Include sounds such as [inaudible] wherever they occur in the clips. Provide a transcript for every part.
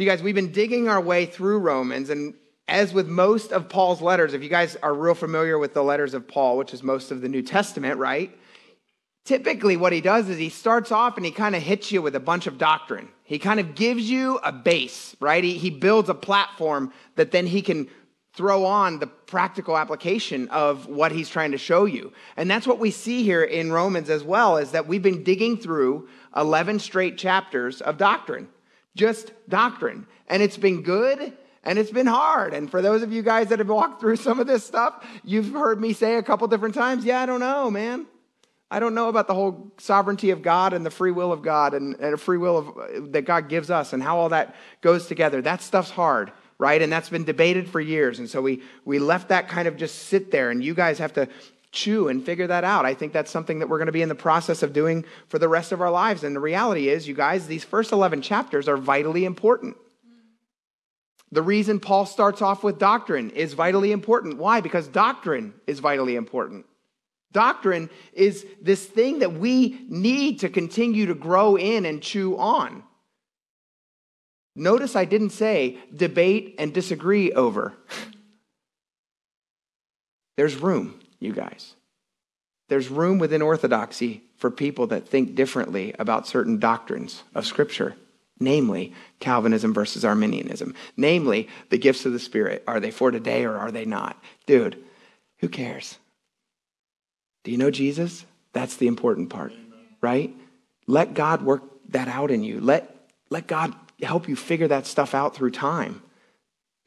You guys, we've been digging our way through Romans, and as with most of Paul's letters, if you guys are real familiar with the letters of Paul, which is most of the New Testament, right? Typically, what he does is he starts off and he kind of hits you with a bunch of doctrine. He kind of gives you a base, right? He, he builds a platform that then he can throw on the practical application of what he's trying to show you. And that's what we see here in Romans as well, is that we've been digging through 11 straight chapters of doctrine, just doctrine. And it's been good and it's been hard. And for those of you guys that have walked through some of this stuff, you've heard me say a couple different times, yeah, I don't know, man. I don't know about the whole sovereignty of God and the free will of God and, and a free will of, that God gives us and how all that goes together. That stuff's hard, right? And that's been debated for years. And so we, we left that kind of just sit there, and you guys have to chew and figure that out. I think that's something that we're going to be in the process of doing for the rest of our lives. And the reality is, you guys, these first 11 chapters are vitally important. The reason Paul starts off with doctrine is vitally important. Why? Because doctrine is vitally important. Doctrine is this thing that we need to continue to grow in and chew on. Notice I didn't say debate and disagree over. [laughs] There's room, you guys. There's room within orthodoxy for people that think differently about certain doctrines of Scripture namely Calvinism versus Arminianism, namely the gifts of the Spirit. Are they for today or are they not? Dude, who cares? Do you know Jesus? That's the important part, right? Let God work that out in you. Let, let God help you figure that stuff out through time.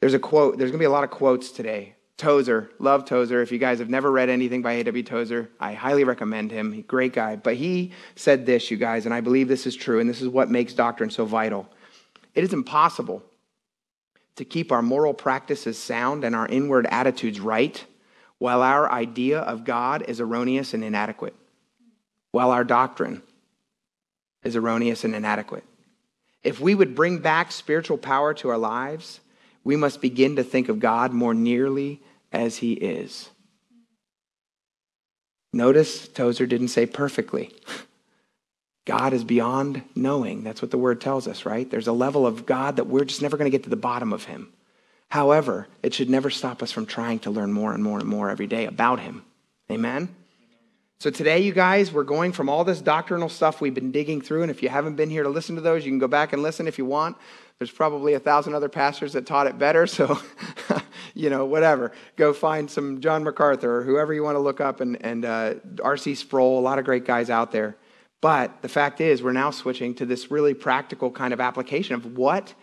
There's a quote, there's to be a lot of quotes today Tozer, love Tozer. If you guys have never read anything by A.W. Tozer, I highly recommend him. Great guy. But he said this, you guys, and I believe this is true, and this is what makes doctrine so vital. It is impossible to keep our moral practices sound and our inward attitudes right while our idea of God is erroneous and inadequate, while our doctrine is erroneous and inadequate. If we would bring back spiritual power to our lives, we must begin to think of God more nearly as he is. Notice Tozer didn't say perfectly. God is beyond knowing. That's what the word tells us, right? There's a level of God that we're just never going to get to the bottom of him. However, it should never stop us from trying to learn more and more and more every day about him. Amen? So today, you guys, we're going from all this doctrinal stuff we've been digging through. And if you haven't been here to listen to those, you can go back and listen if you want. There's probably a thousand other pastors that taught it better. So, [laughs] [laughs] you know, whatever. Go find some John MacArthur or whoever you want to look up and, and uh, R.C. Sproul, a lot of great guys out there. But the fact is, we're now switching to this really practical kind of application of what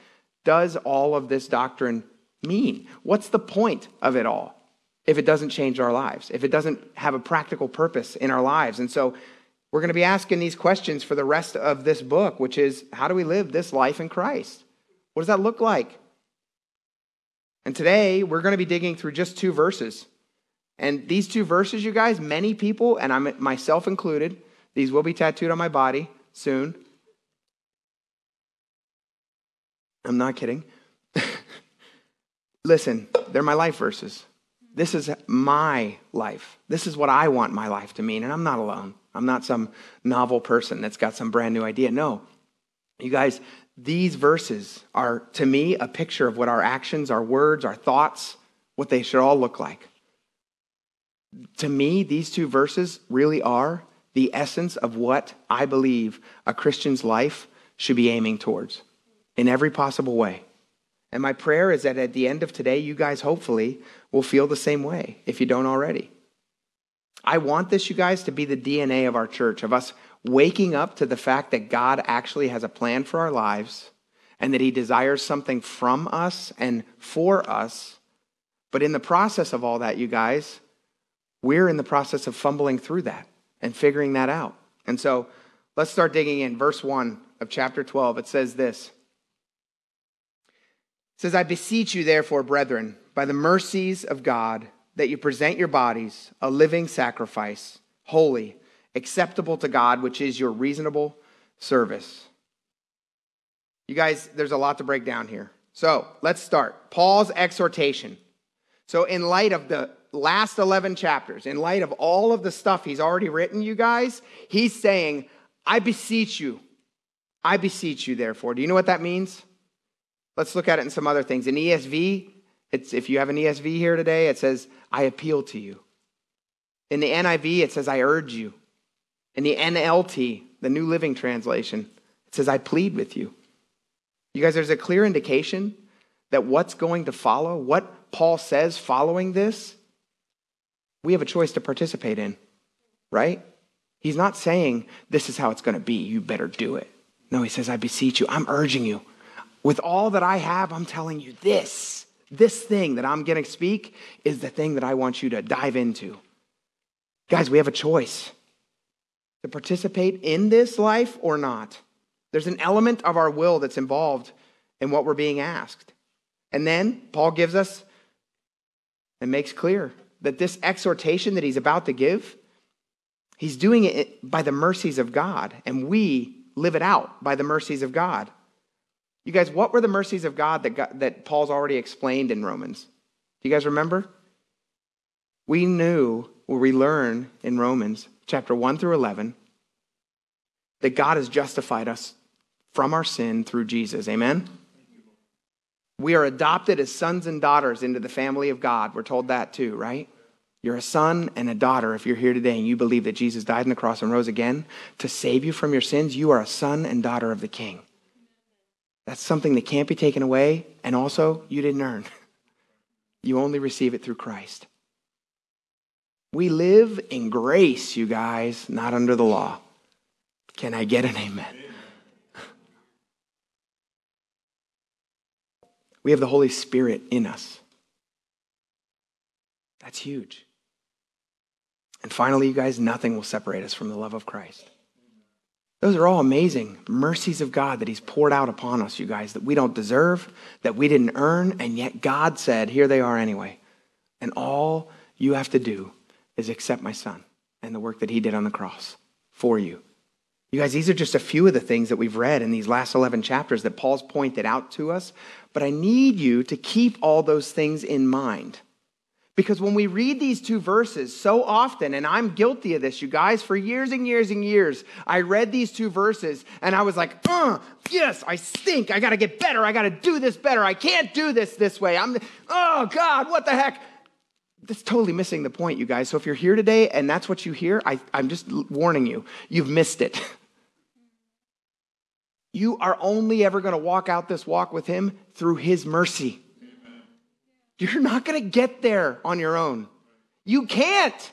does all of this doctrine mean? What's the point of it all if it doesn't change our lives, if it doesn't have a practical purpose in our lives? And so we're going to be asking these questions for the rest of this book, which is how do we live this life in Christ? What does that look like? And today we're going to be digging through just two verses. And these two verses, you guys, many people, and I'm myself included, these will be tattooed on my body soon. I'm not kidding. [laughs] Listen, they're my life verses. This is my life. This is what I want my life to mean, and I'm not alone. I'm not some novel person that's got some brand new idea. No. You guys, these verses are, to me, a picture of what our actions, our words, our thoughts, what they should all look like. To me, these two verses really are the essence of what I believe a Christian's life should be aiming towards in every possible way. And my prayer is that at the end of today, you guys hopefully will feel the same way if you don't already. I want this, you guys, to be the DNA of our church, of us waking up to the fact that God actually has a plan for our lives and that He desires something from us and for us. But in the process of all that, you guys, we're in the process of fumbling through that and figuring that out. And so let's start digging in. Verse 1 of chapter 12, it says this. It says, I beseech you, therefore, brethren, by the mercies of God, that you present your bodies a living sacrifice, holy acceptable to God, which is your reasonable service. You guys, there's a lot to break down here. So let's start. Paul's exhortation. So, in light of the last 11 chapters, in light of all of the stuff he's already written, you guys, he's saying, I beseech you. I beseech you, therefore. Do you know what that means? Let's look at it in some other things. In ESV, it's, if you have an ESV here today, it says, I appeal to you. In the NIV, it says, I urge you. In the NLT, the New Living Translation, it says, I plead with you. You guys, there's a clear indication that what's going to follow, what Paul says following this, we have a choice to participate in, right? He's not saying, this is how it's going to be. You better do it. No, he says, I beseech you. I'm urging you. With all that I have, I'm telling you this. This thing that I'm going to speak is the thing that I want you to dive into. Guys, we have a choice to participate in this life or not. There's an element of our will that's involved in what we're being asked. And then Paul gives us and makes clear that this exhortation that he's about to give He's doing it by the mercies of God, and we live it out by the mercies of God. You guys, what were the mercies of God that, God, that Paul's already explained in Romans? Do you guys remember? We knew, or we learn in Romans chapter 1 through 11, that God has justified us from our sin through Jesus. Amen? We are adopted as sons and daughters into the family of God. We're told that too, right? You're a son and a daughter if you're here today and you believe that Jesus died on the cross and rose again to save you from your sins. You are a son and daughter of the King. That's something that can't be taken away, and also you didn't earn. [laughs] You only receive it through Christ. We live in grace, you guys, not under the law. Can I get an amen? We have the Holy Spirit in us. That's huge. And finally, you guys, nothing will separate us from the love of Christ. Those are all amazing mercies of God that He's poured out upon us, you guys, that we don't deserve, that we didn't earn, and yet God said, Here they are anyway. And all you have to do is accept my Son and the work that He did on the cross for you. You guys, these are just a few of the things that we've read in these last 11 chapters that Paul's pointed out to us, but I need you to keep all those things in mind. Because when we read these two verses so often, and I'm guilty of this, you guys, for years and years and years, I read these two verses and I was like, uh, yes, I stink. I got to get better. I got to do this better. I can't do this this way. I'm, oh God, what the heck? That's totally missing the point, you guys. So if you're here today and that's what you hear, I, I'm just warning you, you've missed it. [laughs] You are only ever going to walk out this walk with Him through His mercy. You're not going to get there on your own. You can't.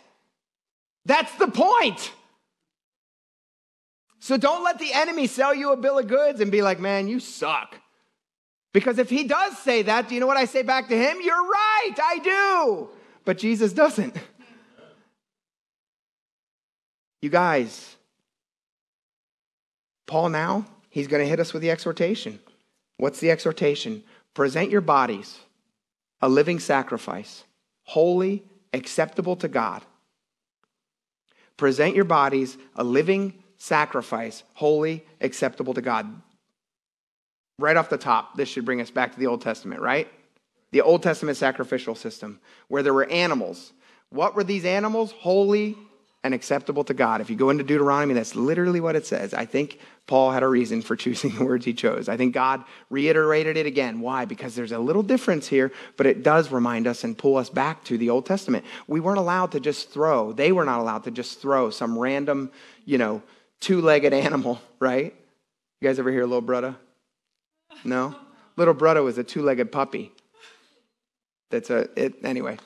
That's the point. So don't let the enemy sell you a bill of goods and be like, man, you suck. Because if he does say that, do you know what I say back to him? You're right, I do. But Jesus doesn't. You guys, Paul now, he's going to hit us with the exhortation. What's the exhortation? Present your bodies a living sacrifice, holy, acceptable to God. Present your bodies a living sacrifice, holy, acceptable to God. Right off the top, this should bring us back to the Old Testament, right? The Old Testament sacrificial system, where there were animals. What were these animals? Holy, and acceptable to God. If you go into Deuteronomy, that's literally what it says. I think Paul had a reason for [laughs] choosing the words he chose. I think God reiterated it again. Why? Because there's a little difference here, but it does remind us and pull us back to the Old Testament. We weren't allowed to just throw, they were not allowed to just throw some random, you know, two legged [laughs] animal, right? You guys ever hear little brother? No? Little brother was a two legged puppy. That's a, it, anyway.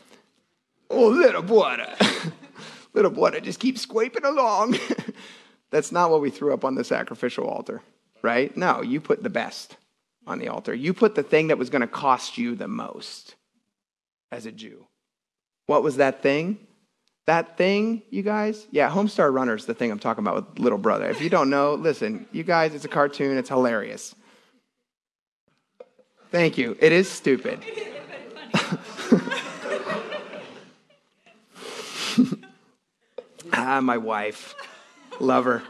Oh, little brother. [laughs] little boy just keep scraping along. [laughs] That's not what we threw up on the sacrificial altar, right? No, you put the best on the altar. You put the thing that was going to cost you the most as a Jew. What was that thing? That thing, you guys? Yeah, Homestar Runner's the thing I'm talking about with Little Brother. If you don't know, listen, you guys, it's a cartoon, it's hilarious. Thank you. It is stupid. [laughs] Ah, my wife. Love her.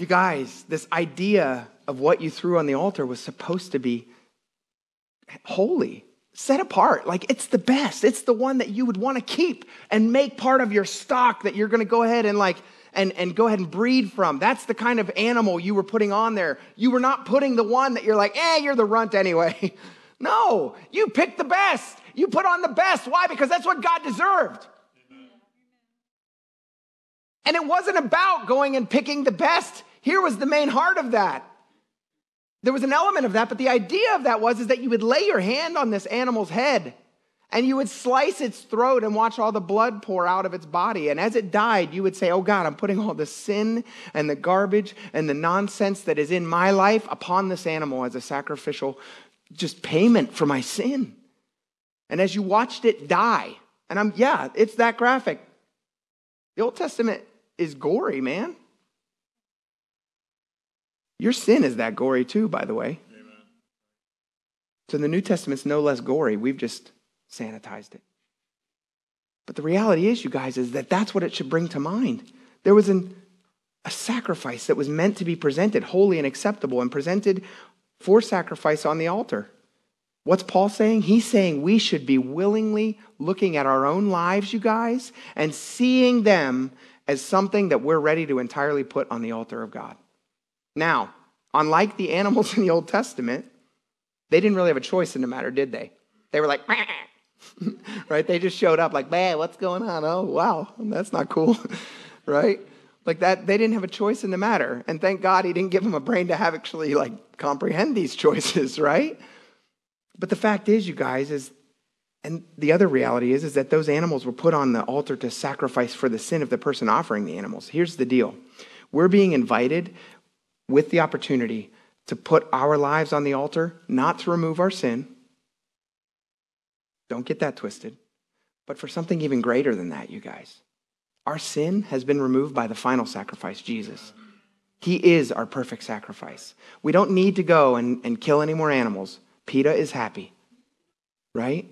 You guys, this idea of what you threw on the altar was supposed to be holy, set apart. Like it's the best. It's the one that you would want to keep and make part of your stock that you're going to go ahead and like and, and go ahead and breed from. That's the kind of animal you were putting on there. You were not putting the one that you're like, eh, you're the runt anyway. [laughs] no, you picked the best. You put on the best. Why? Because that's what God deserved. And it wasn't about going and picking the best. Here was the main heart of that. There was an element of that, but the idea of that was is that you would lay your hand on this animal's head and you would slice its throat and watch all the blood pour out of its body. And as it died, you would say, Oh God, I'm putting all the sin and the garbage and the nonsense that is in my life upon this animal as a sacrificial just payment for my sin. And as you watched it die, and I'm, yeah, it's that graphic. The Old Testament is gory, man. Your sin is that gory too, by the way. Amen. So the New Testament's no less gory. We've just sanitized it. But the reality is, you guys, is that that's what it should bring to mind. There was an, a sacrifice that was meant to be presented holy and acceptable and presented for sacrifice on the altar. What's Paul saying? He's saying we should be willingly looking at our own lives, you guys, and seeing them as something that we're ready to entirely put on the altar of God. Now, unlike the animals [laughs] in the Old Testament, they didn't really have a choice in the matter, did they? They were like, [laughs] right? They just showed up like, man, what's going on? Oh, wow, that's not cool, [laughs] right? Like that, they didn't have a choice in the matter. And thank God he didn't give them a brain to have actually like comprehend these [laughs] choices, right? But the fact is, you guys, is and the other reality is, is that those animals were put on the altar to sacrifice for the sin of the person offering the animals. Here's the deal. We're being invited with the opportunity to put our lives on the altar, not to remove our sin. Don't get that twisted. But for something even greater than that, you guys. Our sin has been removed by the final sacrifice, Jesus. He is our perfect sacrifice. We don't need to go and, and kill any more animals. PETA is happy, right?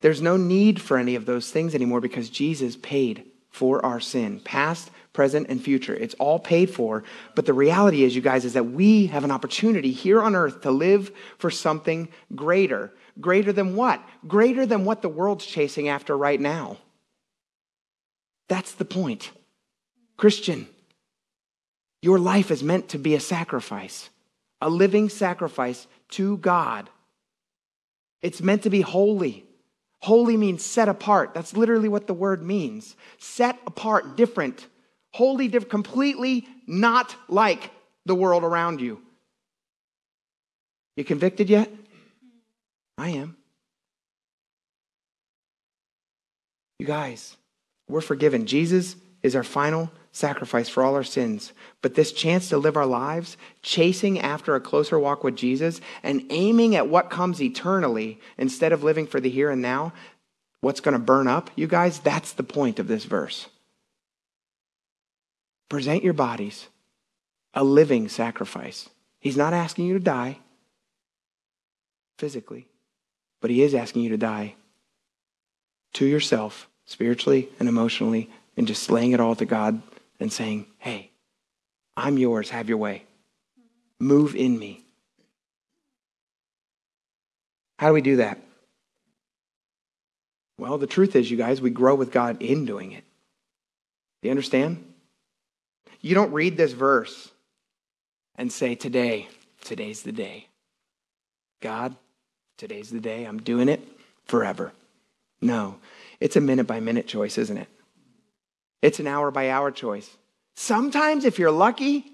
There's no need for any of those things anymore because Jesus paid for our sin, past, present, and future. It's all paid for. But the reality is, you guys, is that we have an opportunity here on earth to live for something greater. Greater than what? Greater than what the world's chasing after right now. That's the point. Christian, your life is meant to be a sacrifice, a living sacrifice to God. It's meant to be holy. Holy means set apart. That's literally what the word means. Set apart, different. Holy, different, completely not like the world around you. You convicted yet? I am. You guys, we're forgiven. Jesus is our final sacrifice for all our sins. But this chance to live our lives, chasing after a closer walk with Jesus and aiming at what comes eternally instead of living for the here and now, what's going to burn up, you guys, that's the point of this verse. Present your bodies a living sacrifice. He's not asking you to die physically, but he is asking you to die to yourself, spiritually and emotionally, and just laying it all to God and saying, Hey, I'm yours, have your way. Move in me. How do we do that? Well, the truth is, you guys, we grow with God in doing it. Do you understand? You don't read this verse and say, Today, today's the day. God, today's the day. I'm doing it forever. No, it's a minute by minute choice, isn't it? It's an hour by hour choice. Sometimes, if you're lucky,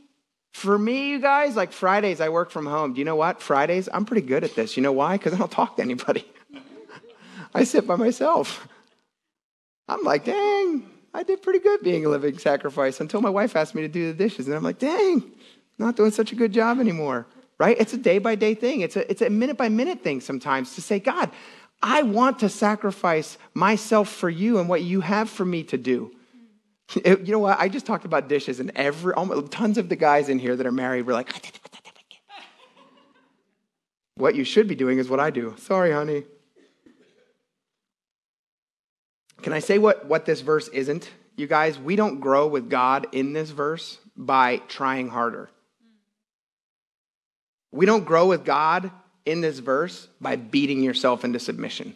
for me, you guys, like Fridays, I work from home. Do you know what? Fridays, I'm pretty good at this. You know why? Because I don't talk to anybody. [laughs] I sit by myself. I'm like, dang, I did pretty good being a living sacrifice until my wife asked me to do the dishes. And I'm like, dang, not doing such a good job anymore. Right? It's a day by day thing, it's a, it's a minute by minute thing sometimes to say, God, I want to sacrifice myself for you and what you have for me to do. It, you know what? I just talked about dishes, and every almost, tons of the guys in here that are married were like, "What you should be doing is what I do." Sorry, honey. Can I say what, what this verse isn't? You guys, we don't grow with God in this verse by trying harder. We don't grow with God in this verse by beating yourself into submission.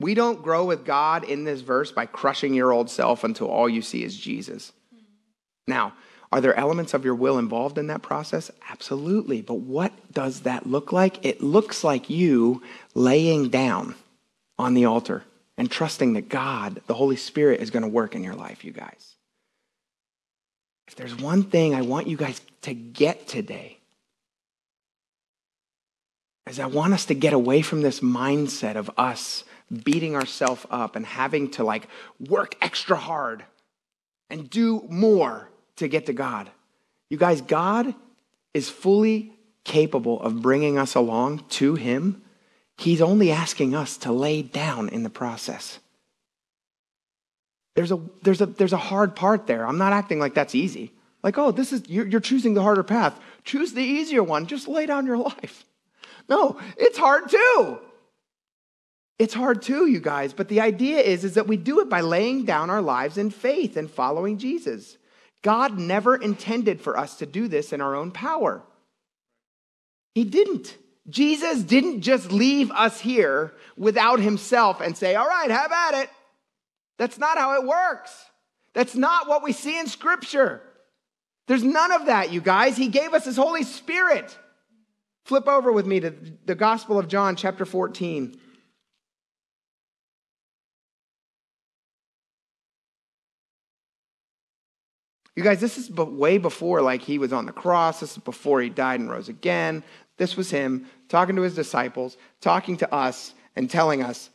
We don't grow with God in this verse by crushing your old self until all you see is Jesus. Now, are there elements of your will involved in that process? Absolutely. But what does that look like? It looks like you laying down on the altar and trusting that God, the Holy Spirit, is going to work in your life, you guys. If there's one thing I want you guys to get today, is I want us to get away from this mindset of us beating ourselves up and having to like work extra hard and do more to get to God. You guys, God is fully capable of bringing us along to Him. He's only asking us to lay down in the process. There's a, there's, a, there's a hard part there. I'm not acting like that's easy. Like, oh, this is, you're, you're choosing the harder path. Choose the easier one. Just lay down your life. No, it's hard too. It's hard too, you guys. But the idea is, is that we do it by laying down our lives in faith and following Jesus. God never intended for us to do this in our own power. He didn't. Jesus didn't just leave us here without himself and say, All right, have at it. That's not how it works. That's not what we see in Scripture. There's none of that, you guys. He gave us his Holy Spirit. Flip over with me to the Gospel of John, chapter 14. You guys, this is way before like he was on the cross. This is before he died and rose again. This was him talking to his disciples, talking to us, and telling us,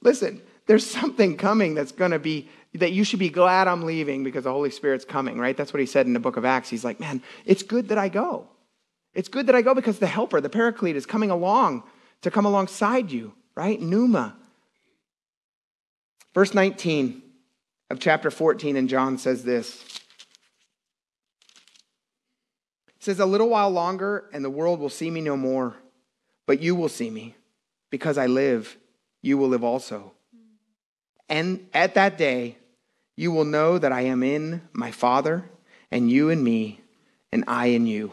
listen, there's something coming that's going to be that you should be glad I'm leaving because the Holy Spirit's coming, right? That's what he said in the book of Acts. He's like, man, it's good that I go. It's good that I go because the helper, the paraclete, is coming along to come alongside you, right? Pneuma. Verse 19 of chapter 14 in John says this It says, A little while longer, and the world will see me no more. But you will see me. Because I live, you will live also. And at that day, you will know that I am in my Father, and you in me, and I in you.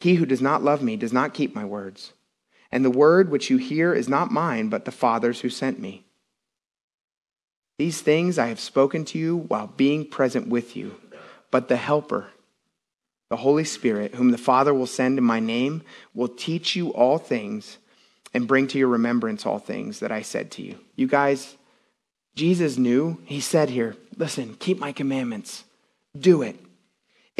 He who does not love me does not keep my words. And the word which you hear is not mine, but the Father's who sent me. These things I have spoken to you while being present with you, but the Helper, the Holy Spirit, whom the Father will send in my name, will teach you all things and bring to your remembrance all things that I said to you. You guys, Jesus knew, he said here, listen, keep my commandments, do it.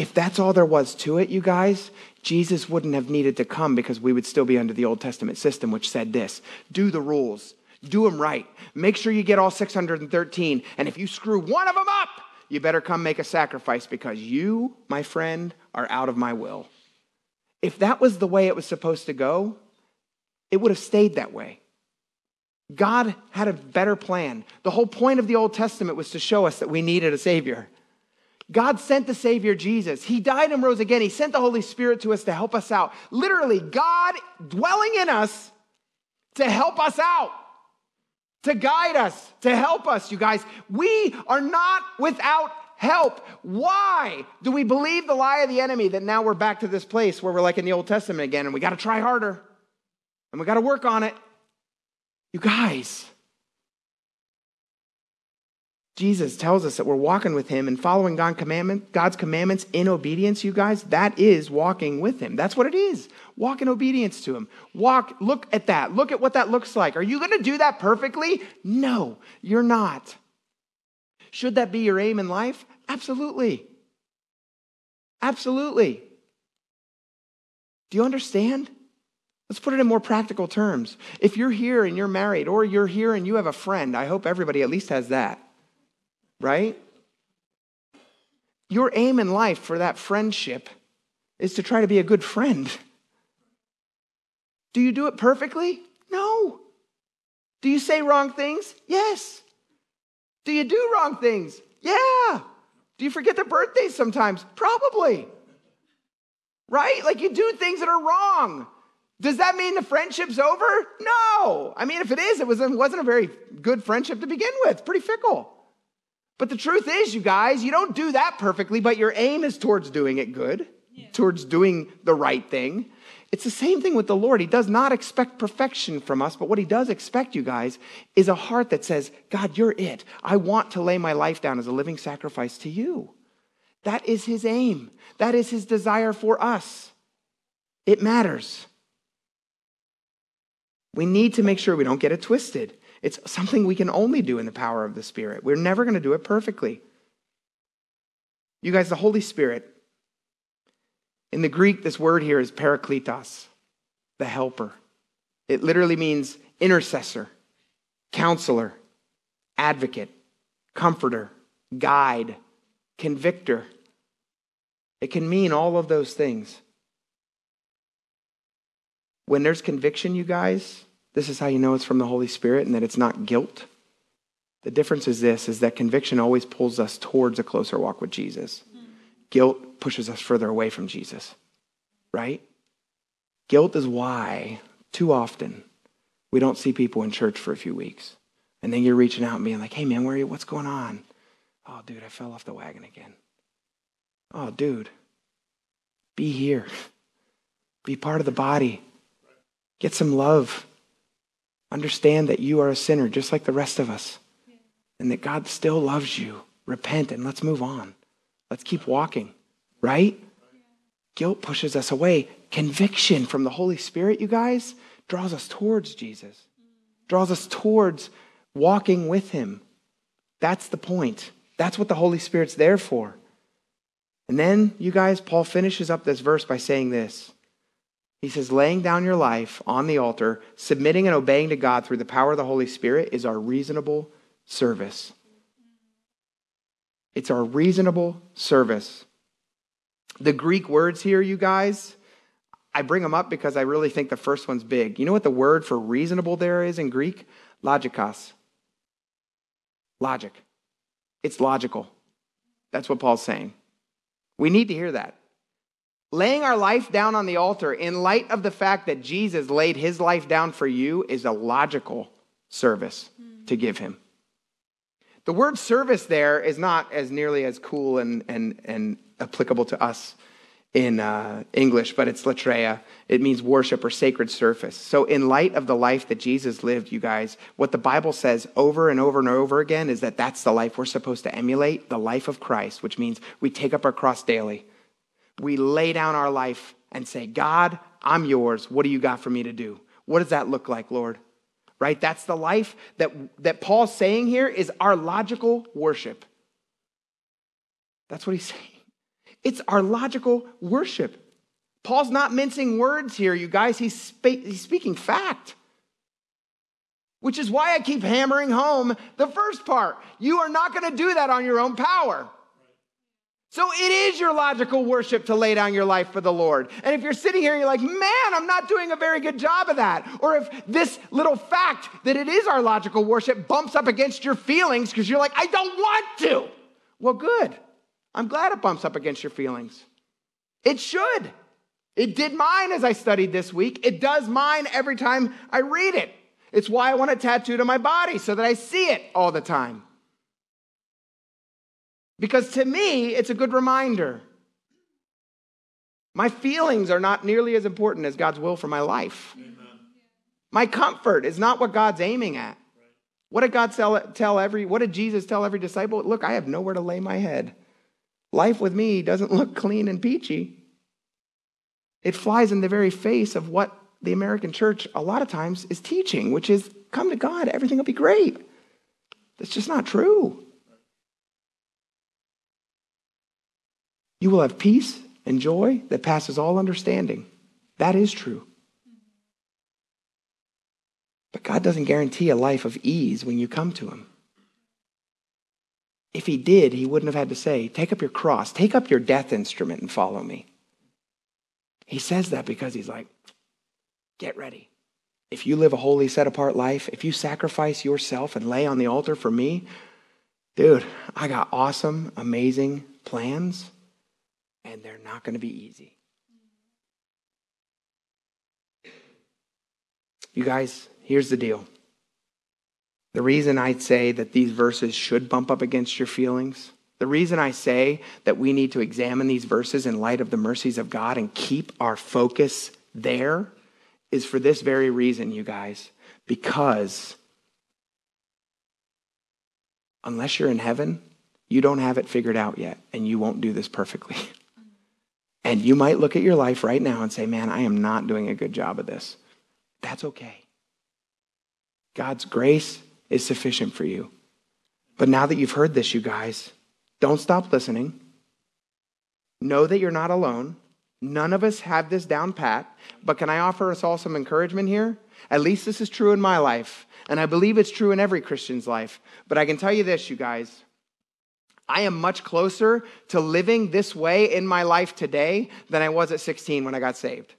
If that's all there was to it, you guys, Jesus wouldn't have needed to come because we would still be under the Old Testament system, which said this do the rules, do them right, make sure you get all 613, and if you screw one of them up, you better come make a sacrifice because you, my friend, are out of my will. If that was the way it was supposed to go, it would have stayed that way. God had a better plan. The whole point of the Old Testament was to show us that we needed a Savior. God sent the Savior Jesus. He died and rose again. He sent the Holy Spirit to us to help us out. Literally, God dwelling in us to help us out to guide us, to help us, you guys. We are not without help. Why do we believe the lie of the enemy that now we're back to this place where we're like in the Old Testament again and we got to try harder and we got to work on it? You guys, Jesus tells us that we're walking with him and following God commandment, God's commandments in obedience, you guys. That is walking with him. That's what it is. Walk in obedience to him. Walk, look at that. Look at what that looks like. Are you going to do that perfectly? No, you're not. Should that be your aim in life? Absolutely. Absolutely. Do you understand? Let's put it in more practical terms. If you're here and you're married, or you're here and you have a friend, I hope everybody at least has that right? Your aim in life for that friendship is to try to be a good friend. Do you do it perfectly? No. Do you say wrong things? Yes. Do you do wrong things? Yeah. Do you forget the birthdays sometimes? Probably. Right? Like you do things that are wrong. Does that mean the friendship's over? No. I mean, if it is, it, was, it wasn't a very good friendship to begin with. Pretty fickle. But the truth is, you guys, you don't do that perfectly, but your aim is towards doing it good, yeah. towards doing the right thing. It's the same thing with the Lord. He does not expect perfection from us, but what he does expect, you guys, is a heart that says, God, you're it. I want to lay my life down as a living sacrifice to you. That is his aim. That is his desire for us. It matters. We need to make sure we don't get it twisted. It's something we can only do in the power of the Spirit. We're never going to do it perfectly. You guys, the Holy Spirit, in the Greek, this word here is parakletos, the helper. It literally means intercessor, counselor, advocate, comforter, guide, convictor. It can mean all of those things. When there's conviction, you guys, this is how you know it's from the Holy Spirit and that it's not guilt. The difference is this is that conviction always pulls us towards a closer walk with Jesus. Guilt pushes us further away from Jesus. Right? Guilt is why too often we don't see people in church for a few weeks. And then you're reaching out and being like, "Hey man, where are you? What's going on?" "Oh, dude, I fell off the wagon again." "Oh, dude, be here. Be part of the body. Get some love. Understand that you are a sinner just like the rest of us and that God still loves you. Repent and let's move on. Let's keep walking, right? Guilt pushes us away. Conviction from the Holy Spirit, you guys, draws us towards Jesus, draws us towards walking with Him. That's the point. That's what the Holy Spirit's there for. And then, you guys, Paul finishes up this verse by saying this he says, laying down your life on the altar, submitting and obeying to God through the power of the Holy Spirit is our reasonable service. It's our reasonable service. The Greek words here, you guys, I bring them up because I really think the first one's big. You know what the word for reasonable there is in Greek? Logikos. Logic. It's logical. That's what Paul's saying. We need to hear that. Laying our life down on the altar in light of the fact that Jesus laid his life down for you is a logical service to give him. The word service there is not as nearly as cool and, and, and applicable to us in uh, English, but it's latreia. It means worship or sacred service. So, in light of the life that Jesus lived, you guys, what the Bible says over and over and over again is that that's the life we're supposed to emulate the life of Christ, which means we take up our cross daily we lay down our life and say, God, I'm yours. What do you got for me to do? What does that look like, Lord? Right? That's the life that, that Paul's saying here is our logical worship. That's what he's saying. It's our logical worship. Paul's not mincing words here, you guys. He's, spe- he's speaking fact. Which is why I keep hammering home the first part. You are not going to do that on your own power. So it is your logical worship to lay down your life for the Lord. And if you're sitting here and you're like, man, I'm not doing a very good job of that. Or if this little fact that it is our logical worship bumps up against your feelings because you're like, I don't want to. Well, good. I'm glad it bumps up against your feelings. It should. It did mine as I studied this week. It does mine every time I read it. It's why I want it tattooed on my body so that I see it all the time. Because to me, it's a good reminder. My feelings are not nearly as important as God's will for my life. Amen. My comfort is not what God's aiming at. What did God tell, tell every, what did Jesus tell every disciple? Look, I have nowhere to lay my head. Life with me doesn't look clean and peachy. It flies in the very face of what the American church a lot of times is teaching, which is come to God, everything will be great. That's just not true. You will have peace and joy that passes all understanding. That is true. But God doesn't guarantee a life of ease when you come to Him. If He did, He wouldn't have had to say, Take up your cross, take up your death instrument, and follow me. He says that because He's like, Get ready. If you live a holy, set apart life, if you sacrifice yourself and lay on the altar for me, dude, I got awesome, amazing plans, and they're not going to be easy. You guys, here's the deal. The reason I'd say that these verses should bump up against your feelings, the reason I say that we need to examine these verses in light of the mercies of God and keep our focus there is for this very reason, you guys. Because unless you're in heaven, you don't have it figured out yet, and you won't do this perfectly. [laughs] And you might look at your life right now and say, Man, I am not doing a good job of this. That's okay. God's grace is sufficient for you. But now that you've heard this, you guys, don't stop listening. Know that you're not alone. None of us have this down pat. But can I offer us all some encouragement here? At least this is true in my life. And I believe it's true in every Christian's life. But I can tell you this, you guys. I am much closer to living this way in my life today than I was at 16 when I got saved.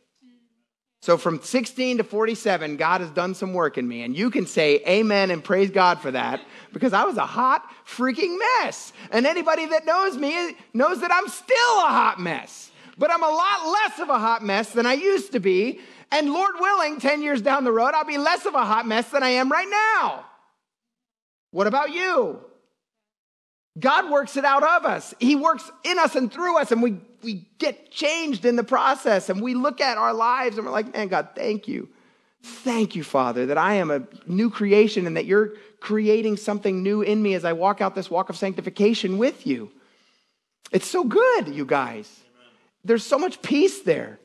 So from 16 to 47, God has done some work in me. And you can say amen and praise God for that because I was a hot freaking mess. And anybody that knows me knows that I'm still a hot mess. But I'm a lot less of a hot mess than I used to be. And Lord willing, 10 years down the road, I'll be less of a hot mess than I am right now. What about you? God works it out of us. He works in us and through us, and we, we get changed in the process. And we look at our lives and we're like, man, God, thank you. Thank you, Father, that I am a new creation and that you're creating something new in me as I walk out this walk of sanctification with you. It's so good, you guys. Amen. There's so much peace there.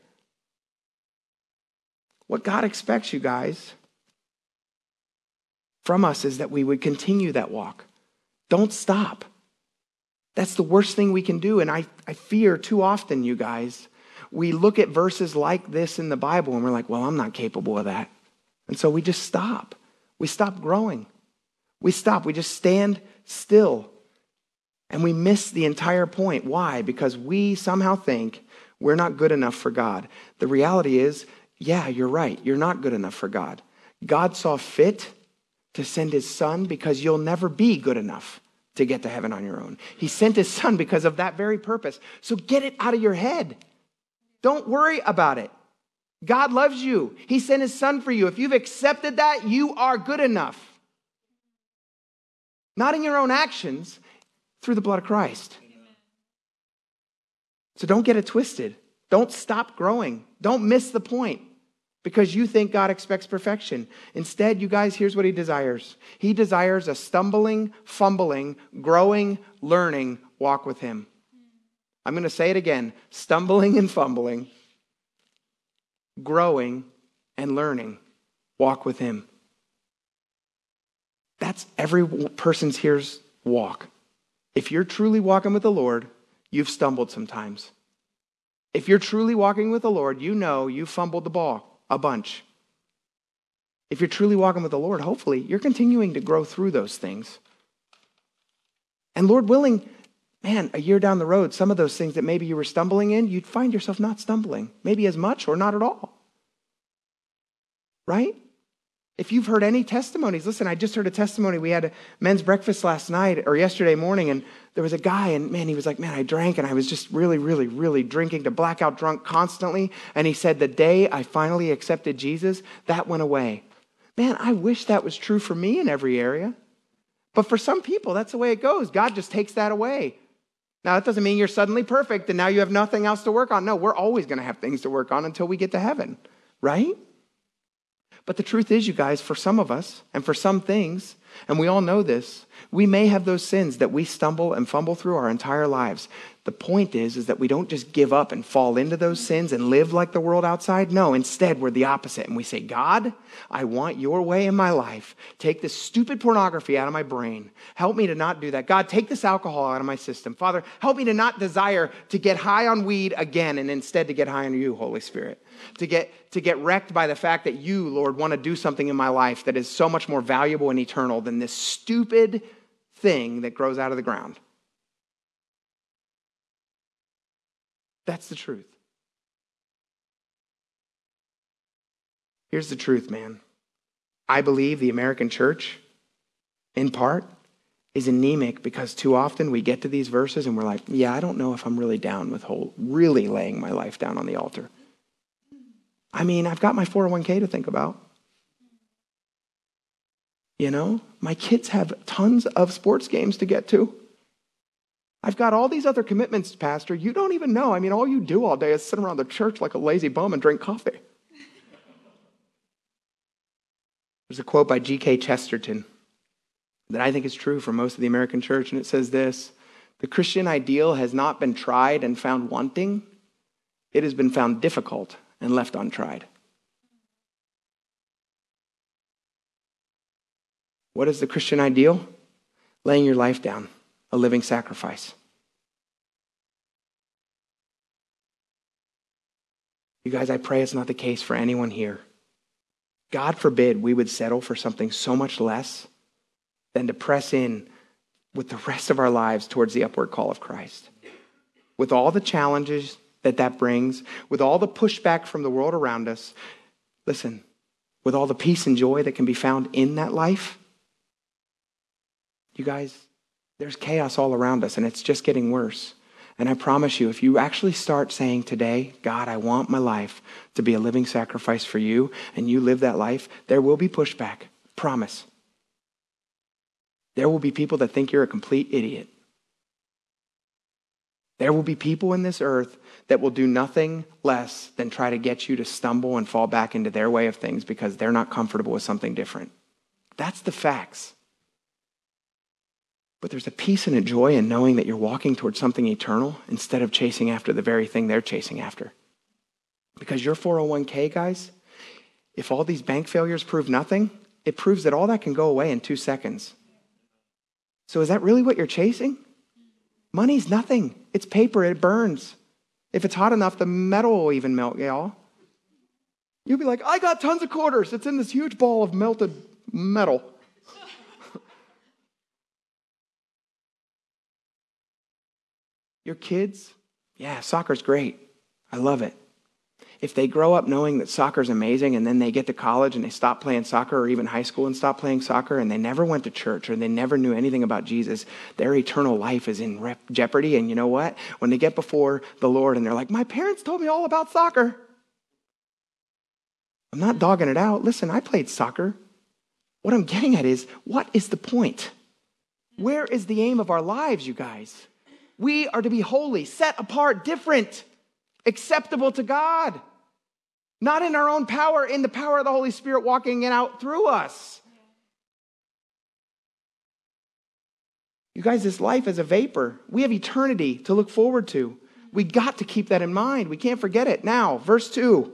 What God expects, you guys, from us is that we would continue that walk. Don't stop. That's the worst thing we can do. And I, I fear too often, you guys, we look at verses like this in the Bible and we're like, well, I'm not capable of that. And so we just stop. We stop growing. We stop. We just stand still. And we miss the entire point. Why? Because we somehow think we're not good enough for God. The reality is, yeah, you're right. You're not good enough for God. God saw fit to send his son because you'll never be good enough to get to heaven on your own. He sent his son because of that very purpose. So get it out of your head. Don't worry about it. God loves you. He sent his son for you. If you've accepted that, you are good enough. Not in your own actions, through the blood of Christ. So don't get it twisted. Don't stop growing. Don't miss the point because you think God expects perfection. Instead, you guys, here's what He desires He desires a stumbling, fumbling, growing, learning walk with Him. I'm going to say it again stumbling and fumbling, growing and learning walk with Him. That's every person's here's walk. If you're truly walking with the Lord, you've stumbled sometimes. If you're truly walking with the Lord, you know you fumbled the ball a bunch. If you're truly walking with the Lord, hopefully you're continuing to grow through those things. And Lord willing, man, a year down the road, some of those things that maybe you were stumbling in, you'd find yourself not stumbling, maybe as much or not at all. Right? If you've heard any testimonies, listen, I just heard a testimony. We had a men's breakfast last night or yesterday morning, and there was a guy, and man, he was like, Man, I drank, and I was just really, really, really drinking to blackout drunk constantly. And he said, The day I finally accepted Jesus, that went away. Man, I wish that was true for me in every area. But for some people, that's the way it goes. God just takes that away. Now, that doesn't mean you're suddenly perfect and now you have nothing else to work on. No, we're always going to have things to work on until we get to heaven, right? But the truth is, you guys, for some of us and for some things, and we all know this, we may have those sins that we stumble and fumble through our entire lives. The point is, is that we don't just give up and fall into those sins and live like the world outside. No, instead, we're the opposite. And we say, God, I want your way in my life. Take this stupid pornography out of my brain. Help me to not do that. God, take this alcohol out of my system. Father, help me to not desire to get high on weed again and instead to get high on you, Holy Spirit. To get, to get wrecked by the fact that you, Lord, want to do something in my life that is so much more valuable and eternal than this stupid thing that grows out of the ground. That's the truth. Here's the truth, man. I believe the American church, in part, is anemic because too often we get to these verses and we're like, yeah, I don't know if I'm really down with whole, really laying my life down on the altar. I mean, I've got my 401k to think about. You know, my kids have tons of sports games to get to. I've got all these other commitments, Pastor. You don't even know. I mean, all you do all day is sit around the church like a lazy bum and drink coffee. There's a quote by G.K. Chesterton that I think is true for most of the American church, and it says this The Christian ideal has not been tried and found wanting, it has been found difficult and left untried. What is the Christian ideal? Laying your life down, a living sacrifice. You guys, I pray it's not the case for anyone here. God forbid we would settle for something so much less than to press in with the rest of our lives towards the upward call of Christ. With all the challenges that that brings, with all the pushback from the world around us, listen, with all the peace and joy that can be found in that life, you guys, there's chaos all around us and it's just getting worse. And I promise you, if you actually start saying today, God, I want my life to be a living sacrifice for you, and you live that life, there will be pushback. Promise. There will be people that think you're a complete idiot. There will be people in this earth that will do nothing less than try to get you to stumble and fall back into their way of things because they're not comfortable with something different. That's the facts. But there's a peace and a joy in knowing that you're walking towards something eternal instead of chasing after the very thing they're chasing after. Because your 401k, guys, if all these bank failures prove nothing, it proves that all that can go away in two seconds. So is that really what you're chasing? Money's nothing. It's paper, it burns. If it's hot enough, the metal will even melt, y'all. You'll be like, I got tons of quarters. It's in this huge ball of melted metal. Your kids, yeah, soccer's great. I love it. If they grow up knowing that soccer's amazing and then they get to college and they stop playing soccer or even high school and stop playing soccer and they never went to church or they never knew anything about Jesus, their eternal life is in rep- jeopardy. And you know what? When they get before the Lord and they're like, My parents told me all about soccer. I'm not dogging it out. Listen, I played soccer. What I'm getting at is, what is the point? Where is the aim of our lives, you guys? We are to be holy, set apart, different, acceptable to God. Not in our own power, in the power of the Holy Spirit walking in out through us. You guys, this life is a vapor. We have eternity to look forward to. We got to keep that in mind. We can't forget it. Now, verse 2.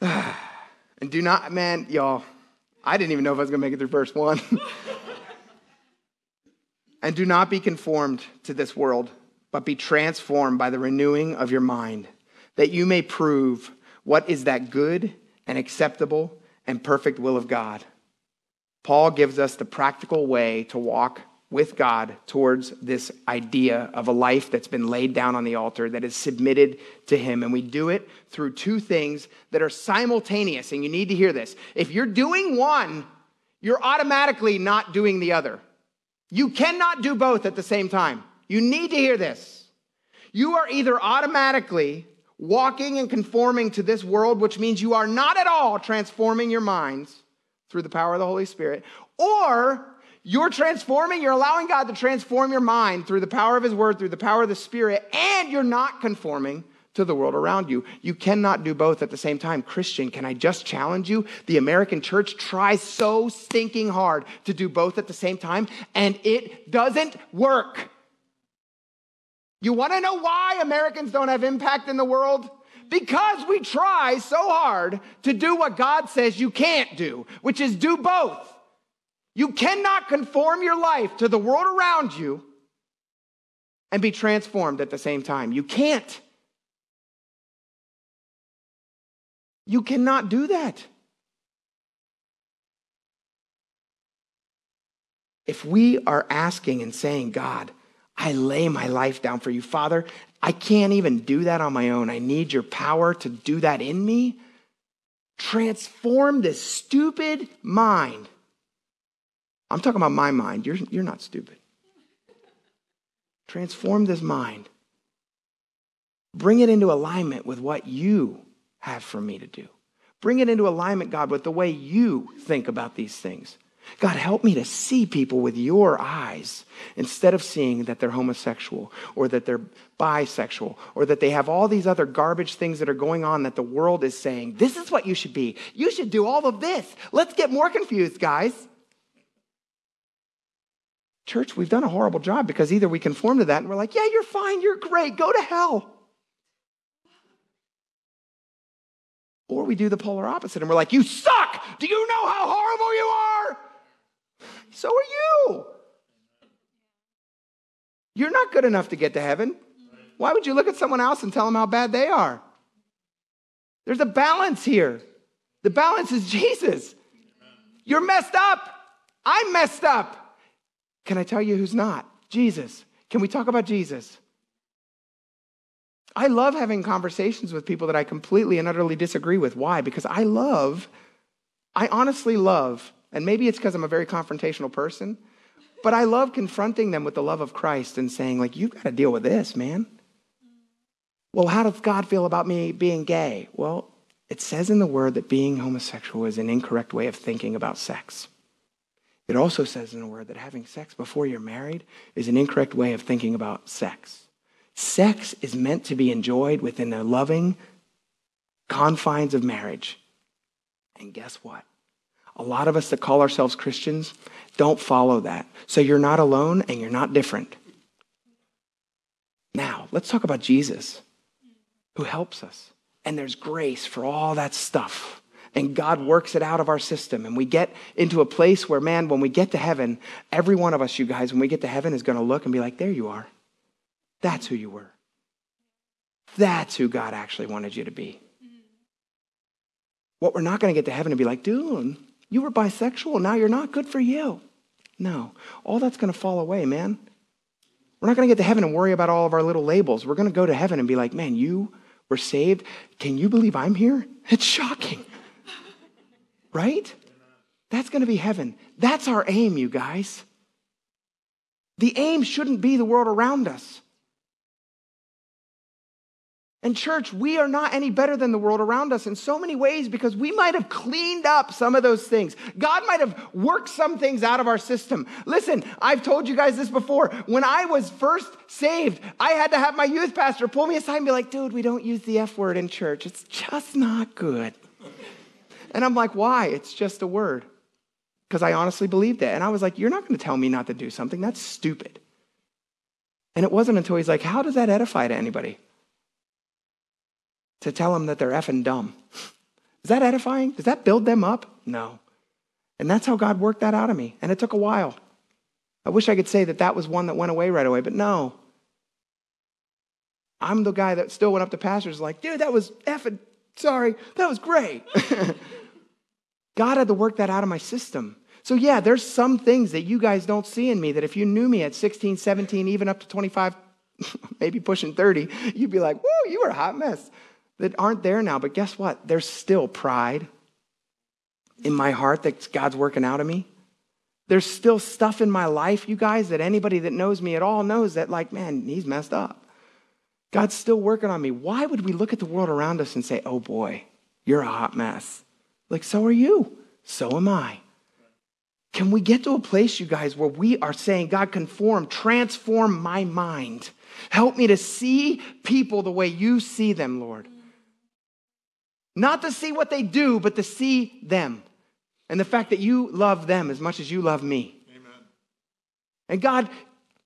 [sighs] and do not, man, y'all, I didn't even know if I was going to make it through verse one. [laughs] and do not be conformed to this world, but be transformed by the renewing of your mind, that you may prove what is that good and acceptable and perfect will of God. Paul gives us the practical way to walk with God towards this idea of a life that's been laid down on the altar, that is submitted to Him. And we do it through two things that are simultaneous. And you need to hear this. If you're doing one, you're automatically not doing the other. You cannot do both at the same time. You need to hear this. You are either automatically walking and conforming to this world, which means you are not at all transforming your minds through the power of the Holy Spirit, or you're transforming, you're allowing God to transform your mind through the power of His Word, through the power of the Spirit, and you're not conforming to the world around you. You cannot do both at the same time. Christian, can I just challenge you? The American church tries so stinking hard to do both at the same time, and it doesn't work. You want to know why Americans don't have impact in the world? Because we try so hard to do what God says you can't do, which is do both. You cannot conform your life to the world around you and be transformed at the same time. You can't. You cannot do that. If we are asking and saying, God, I lay my life down for you, Father, I can't even do that on my own. I need your power to do that in me. Transform this stupid mind. I'm talking about my mind. You're, you're not stupid. Transform this mind. Bring it into alignment with what you have for me to do. Bring it into alignment, God, with the way you think about these things. God, help me to see people with your eyes instead of seeing that they're homosexual or that they're bisexual or that they have all these other garbage things that are going on that the world is saying, this is what you should be. You should do all of this. Let's get more confused, guys. Church, we've done a horrible job because either we conform to that and we're like, yeah, you're fine, you're great, go to hell. Or we do the polar opposite and we're like, you suck! Do you know how horrible you are? So are you. You're not good enough to get to heaven. Why would you look at someone else and tell them how bad they are? There's a balance here. The balance is Jesus. You're messed up. I'm messed up. Can I tell you who's not? Jesus. Can we talk about Jesus? I love having conversations with people that I completely and utterly disagree with. Why? Because I love, I honestly love, and maybe it's because I'm a very confrontational person, but I love confronting them with the love of Christ and saying, like, you've got to deal with this, man. Well, how does God feel about me being gay? Well, it says in the word that being homosexual is an incorrect way of thinking about sex. It also says in the word that having sex before you're married is an incorrect way of thinking about sex. Sex is meant to be enjoyed within the loving confines of marriage. And guess what? A lot of us that call ourselves Christians don't follow that. So you're not alone and you're not different. Now, let's talk about Jesus, who helps us. And there's grace for all that stuff. And God works it out of our system. And we get into a place where, man, when we get to heaven, every one of us, you guys, when we get to heaven, is going to look and be like, there you are. That's who you were. That's who God actually wanted you to be. What we're not going to get to heaven and be like, dude, you were bisexual, now you're not. Good for you. No, all that's going to fall away, man. We're not going to get to heaven and worry about all of our little labels. We're going to go to heaven and be like, man, you were saved. Can you believe I'm here? It's shocking. Right? That's going to be heaven. That's our aim, you guys. The aim shouldn't be the world around us. And, church, we are not any better than the world around us in so many ways because we might have cleaned up some of those things. God might have worked some things out of our system. Listen, I've told you guys this before. When I was first saved, I had to have my youth pastor pull me aside and be like, dude, we don't use the F word in church. It's just not good. And I'm like, why? It's just a word. Because I honestly believed it. And I was like, you're not going to tell me not to do something. That's stupid. And it wasn't until he's like, how does that edify to anybody? to tell them that they're effing dumb. [laughs] Is that edifying? Does that build them up? No. And that's how God worked that out of me. And it took a while. I wish I could say that that was one that went away right away, but no. I'm the guy that still went up to pastors like, dude, that was effing, sorry, that was great. [laughs] God had to work that out of my system. So, yeah, there's some things that you guys don't see in me that if you knew me at 16, 17, even up to 25, [laughs] maybe pushing 30, you'd be like, whoa, you were a hot mess that aren't there now. But guess what? There's still pride in my heart that God's working out of me. There's still stuff in my life, you guys, that anybody that knows me at all knows that, like, man, he's messed up. God's still working on me. Why would we look at the world around us and say, oh boy, you're a hot mess? Like, so are you. So am I. Can we get to a place, you guys, where we are saying, God, conform, transform my mind? Help me to see people the way you see them, Lord. Not to see what they do, but to see them. And the fact that you love them as much as you love me. Amen. And God,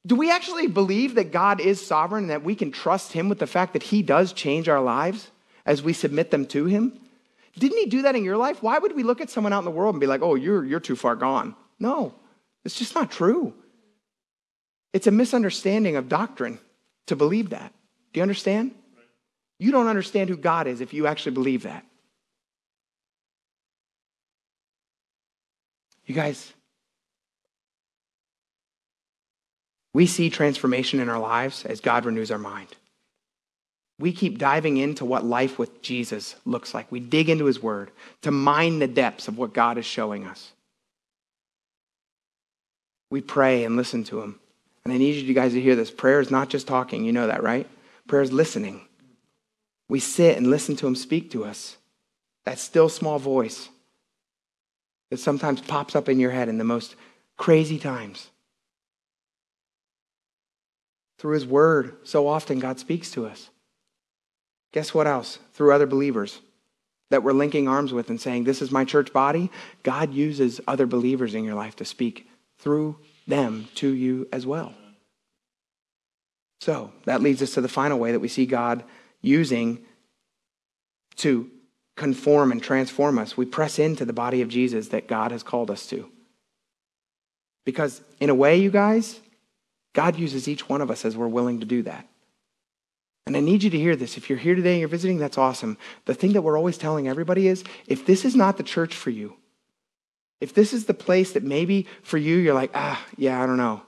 do we actually believe that God is sovereign and that we can trust Him with the fact that He does change our lives as we submit them to Him? Didn't He do that in your life? Why would we look at someone out in the world and be like, oh, you're, you're too far gone? No, it's just not true. It's a misunderstanding of doctrine to believe that. Do you understand? You don't understand who God is if you actually believe that. You guys, we see transformation in our lives as God renews our mind. We keep diving into what life with Jesus looks like. We dig into his word to mine the depths of what God is showing us. We pray and listen to him. And I need you guys to hear this. Prayer is not just talking. You know that, right? Prayer is listening. We sit and listen to him speak to us. That still small voice that sometimes pops up in your head in the most crazy times. Through his word, so often God speaks to us. Guess what else? Through other believers that we're linking arms with and saying, This is my church body. God uses other believers in your life to speak through them to you as well. So that leads us to the final way that we see God using to conform and transform us. We press into the body of Jesus that God has called us to. Because, in a way, you guys, God uses each one of us as we're willing to do that. And I need you to hear this. If you're here today and you're visiting, that's awesome. The thing that we're always telling everybody is if this is not the church for you, if this is the place that maybe for you, you're like, ah, yeah, I don't know,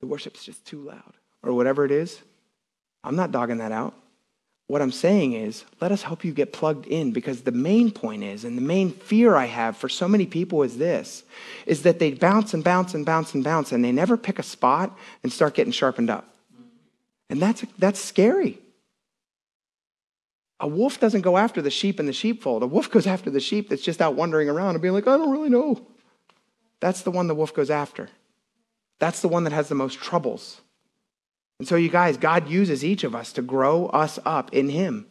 the worship's just too loud, or whatever it is, I'm not dogging that out. What I'm saying is, let us help you get plugged in because the main point is, and the main fear I have for so many people is this, is that they bounce and bounce and bounce and bounce and they never pick a spot and start getting sharpened up. And that's, that's scary. A wolf doesn't go after the sheep in the sheepfold. A wolf goes after the sheep that's just out wandering around and being like, I don't really know. That's the one the wolf goes after. That's the one that has the most troubles. And so, you guys, God uses each of us to grow us up in Him,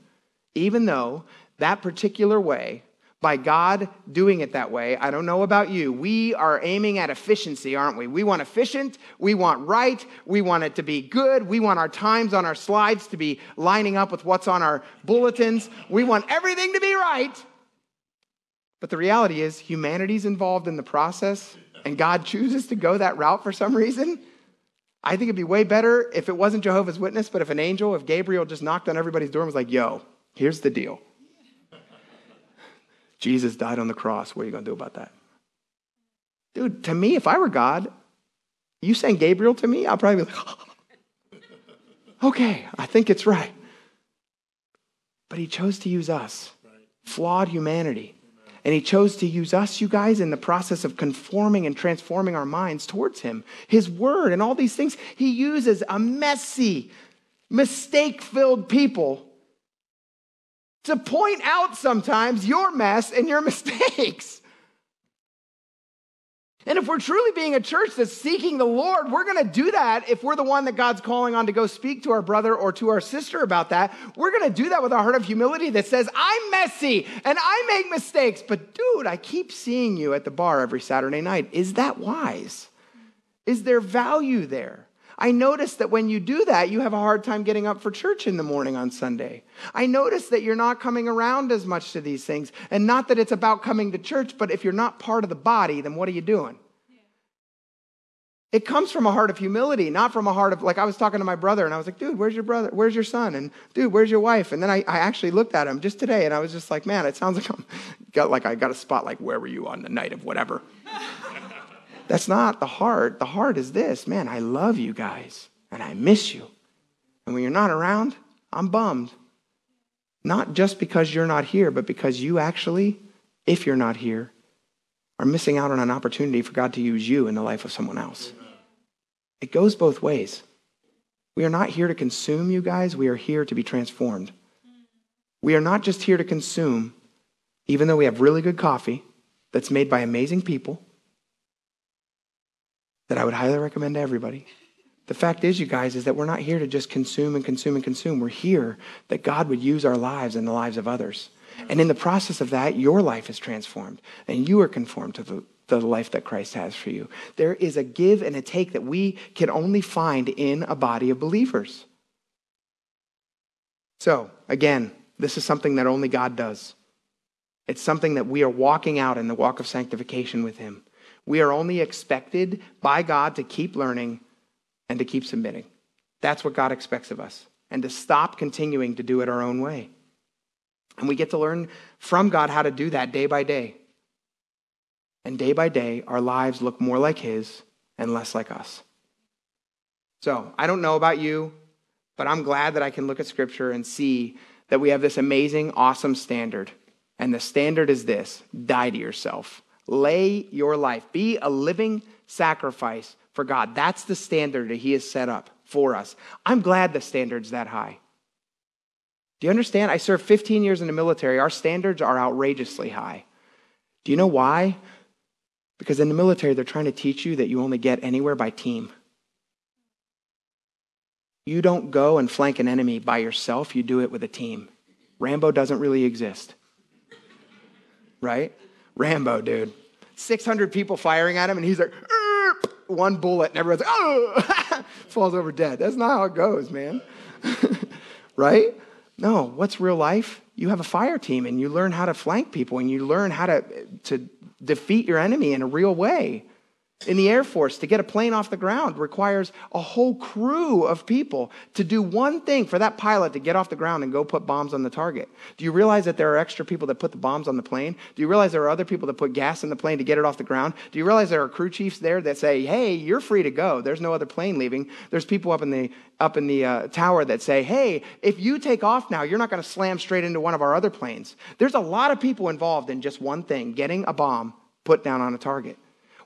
even though that particular way by God doing it that way. I don't know about you. We are aiming at efficiency, aren't we? We want efficient, we want right, we want it to be good, we want our times on our slides to be lining up with what's on our bulletins. We want everything to be right. But the reality is, humanity's involved in the process, and God [laughs] chooses to go that route for some reason. I think it'd be way better if it wasn't Jehovah's Witness, but if an angel, if Gabriel just knocked on everybody's door and was like, yo, here's the deal. Jesus died on the cross. What are you going to do about that? Dude, to me, if I were God, you send Gabriel to me, I'll probably be like, [laughs] okay, I think it's right. But he chose to use us, flawed humanity. And he chose to use us, you guys, in the process of conforming and transforming our minds towards him. His word and all these things, he uses a messy, mistake filled people to point out sometimes your mess and your [laughs] mistakes. And if we're truly being a church that's seeking the Lord, we're going to do that if we're the one that God's calling on to go speak to our brother or to our sister about that. We're going to do that with a heart of humility that says, I'm messy and I make mistakes, but dude, I keep seeing you at the bar every Saturday night. Is that wise? Is there value there? I notice that when you do that, you have a hard time getting up for church in the morning on Sunday. I notice that you're not coming around as much to these things. And not that it's about coming to church, but if you're not part of the body, then what are you doing? It comes from a heart of humility, not from a heart of, like, I was talking to my brother and I was like, dude, where's your brother? Where's your son? And dude, where's your wife? And then I, I actually looked at him just today and I was just like, man, it sounds like I'm, got like, I got a spot, like, where were you on the night of whatever? That's not the heart. The heart is this man, I love you guys and I miss you. And when you're not around, I'm bummed. Not just because you're not here, but because you actually, if you're not here, are missing out on an opportunity for God to use you in the life of someone else. It goes both ways. We are not here to consume you guys, we are here to be transformed. We are not just here to consume, even though we have really good coffee that's made by amazing people that I would highly recommend to everybody. The fact is, you guys, is that we're not here to just consume and consume and consume. We're here that God would use our lives and the lives of others. And in the process of that, your life is transformed and you are conformed to the, the life that Christ has for you. There is a give and a take that we can only find in a body of believers. So, again, this is something that only God does. It's something that we are walking out in the walk of sanctification with Him. We are only expected by God to keep learning and to keep submitting. That's what God expects of us, and to stop continuing to do it our own way. And we get to learn from God how to do that day by day. And day by day, our lives look more like His and less like us. So, I don't know about you, but I'm glad that I can look at scripture and see that we have this amazing, awesome standard. And the standard is this die to yourself, lay your life, be a living sacrifice for God. That's the standard that He has set up for us. I'm glad the standard's that high. Do you understand? I served 15 years in the military. Our standards are outrageously high. Do you know why? Because in the military, they're trying to teach you that you only get anywhere by team. You don't go and flank an enemy by yourself, you do it with a team. Rambo doesn't really exist. Right? Rambo, dude. 600 people firing at him, and he's like, one bullet, and everyone's like, oh, [laughs] falls over dead. That's not how it goes, man. [laughs] right? No, what's real life? You have a fire team and you learn how to flank people and you learn how to, to defeat your enemy in a real way. In the Air Force, to get a plane off the ground requires a whole crew of people to do one thing for that pilot to get off the ground and go put bombs on the target. Do you realize that there are extra people that put the bombs on the plane? Do you realize there are other people that put gas in the plane to get it off the ground? Do you realize there are crew chiefs there that say, "Hey, you're free to go. There's no other plane leaving." There's people up in the up in the uh, tower that say, "Hey, if you take off now, you're not going to slam straight into one of our other planes." There's a lot of people involved in just one thing: getting a bomb put down on a target.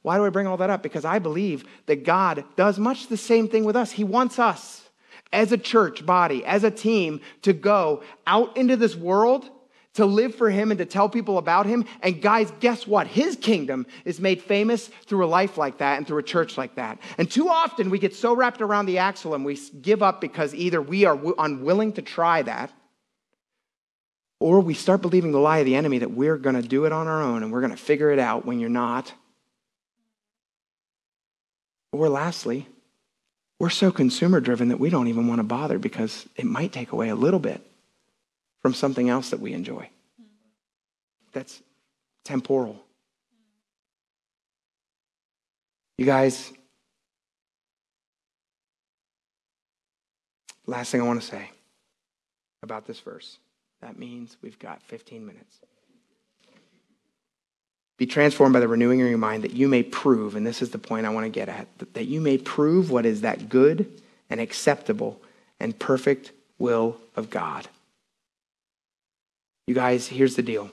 Why do I bring all that up? Because I believe that God does much the same thing with us. He wants us as a church body, as a team, to go out into this world to live for him and to tell people about him. And guys, guess what? His kingdom is made famous through a life like that and through a church like that. And too often we get so wrapped around the axle and we give up because either we are unwilling to try that or we start believing the lie of the enemy that we're going to do it on our own and we're going to figure it out when you're not. Or lastly, we're so consumer driven that we don't even want to bother because it might take away a little bit from something else that we enjoy. That's temporal. You guys, last thing I want to say about this verse. That means we've got 15 minutes. Be transformed by the renewing of your mind that you may prove, and this is the point I want to get at, that you may prove what is that good and acceptable and perfect will of God. You guys, here's the deal.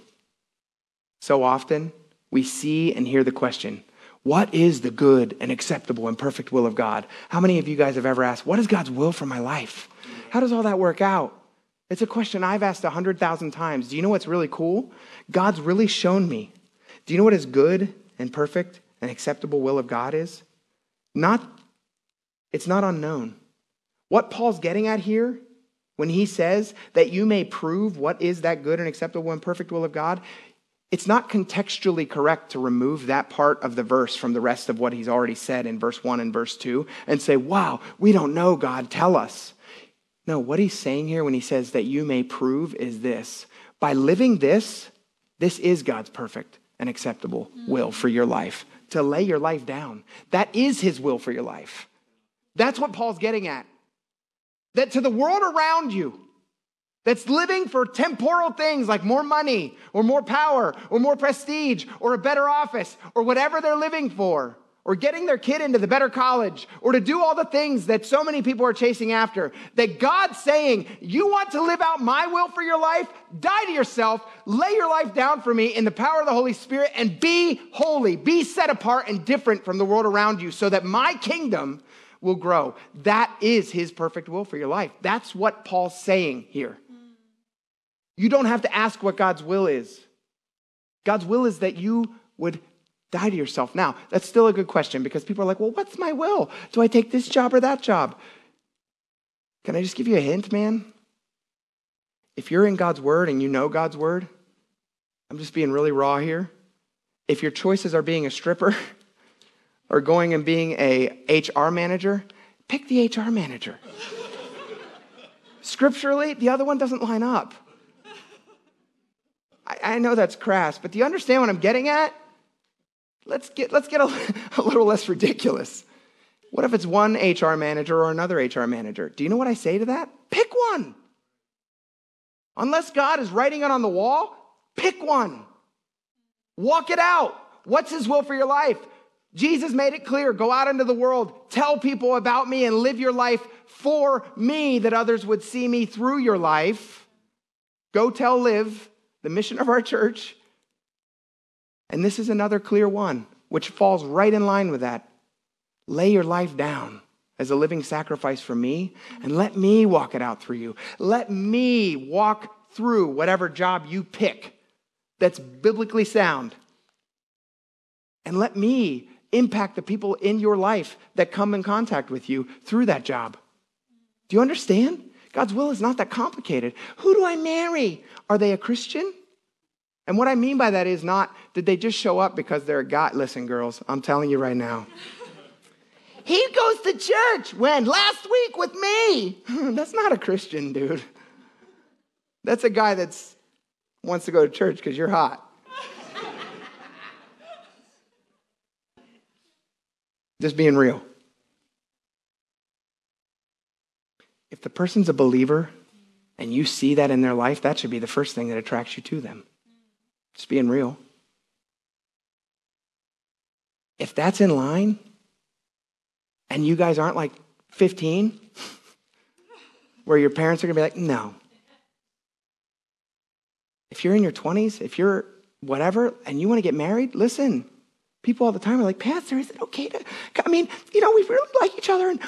So often we see and hear the question, what is the good and acceptable and perfect will of God? How many of you guys have ever asked, what is God's will for my life? How does all that work out? It's a question I've asked a 100,000 times. Do you know what's really cool? God's really shown me do you know what his good and perfect and acceptable will of God is? Not, it's not unknown. What Paul's getting at here when he says that you may prove what is that good and acceptable and perfect will of God, it's not contextually correct to remove that part of the verse from the rest of what he's already said in verse 1 and verse 2 and say, wow, we don't know, God, tell us. No, what he's saying here when he says that you may prove is this by living this, this is God's perfect and acceptable will for your life, to lay your life down. That is his will for your life. That's what Paul's getting at. That to the world around you, that's living for temporal things like more money or more power or more prestige or a better office or whatever they're living for, or getting their kid into the better college, or to do all the things that so many people are chasing after. That God's saying, You want to live out my will for your life? Die to yourself, lay your life down for me in the power of the Holy Spirit, and be holy, be set apart and different from the world around you, so that my kingdom will grow. That is his perfect will for your life. That's what Paul's saying here. You don't have to ask what God's will is. God's will is that you would Die to yourself. Now, that's still a good question because people are like, well, what's my will? Do I take this job or that job? Can I just give you a hint, man? If you're in God's word and you know God's word, I'm just being really raw here. If your choices are being a stripper [laughs] or going and being a HR manager, pick the HR manager. Scripturally, the other one doesn't line up. I, I know that's crass, but do you understand what I'm getting at? Let's get, let's get a, [laughs] a little less ridiculous. What if it's one HR manager or another HR manager? Do you know what I say to that? Pick one. Unless God is writing it on the wall, pick one. Walk it out. What's His will for your life? Jesus made it clear go out into the world, tell people about me, and live your life for me that others would see me through your life. Go tell, live, the mission of our church. And this is another clear one, which falls right in line with that. Lay your life down as a living sacrifice for me, and let me walk it out through you. Let me walk through whatever job you pick that's biblically sound. And let me impact the people in your life that come in contact with you through that job. Do you understand? God's will is not that complicated. Who do I marry? Are they a Christian? And what I mean by that is not, did they just show up because they're a guy? Listen, girls, I'm telling you right now. [laughs] he goes to church when? Last week with me. [laughs] that's not a Christian, dude. That's a guy that wants to go to church because you're hot. [laughs] Just being real. If the person's a believer and you see that in their life, that should be the first thing that attracts you to them. Just being real. If that's in line and you guys aren't like 15, [laughs] where your parents are going to be like, no. If you're in your 20s, if you're whatever, and you want to get married, listen, People all the time are like, Pastor, is it okay to? I mean, you know, we really like each other. And,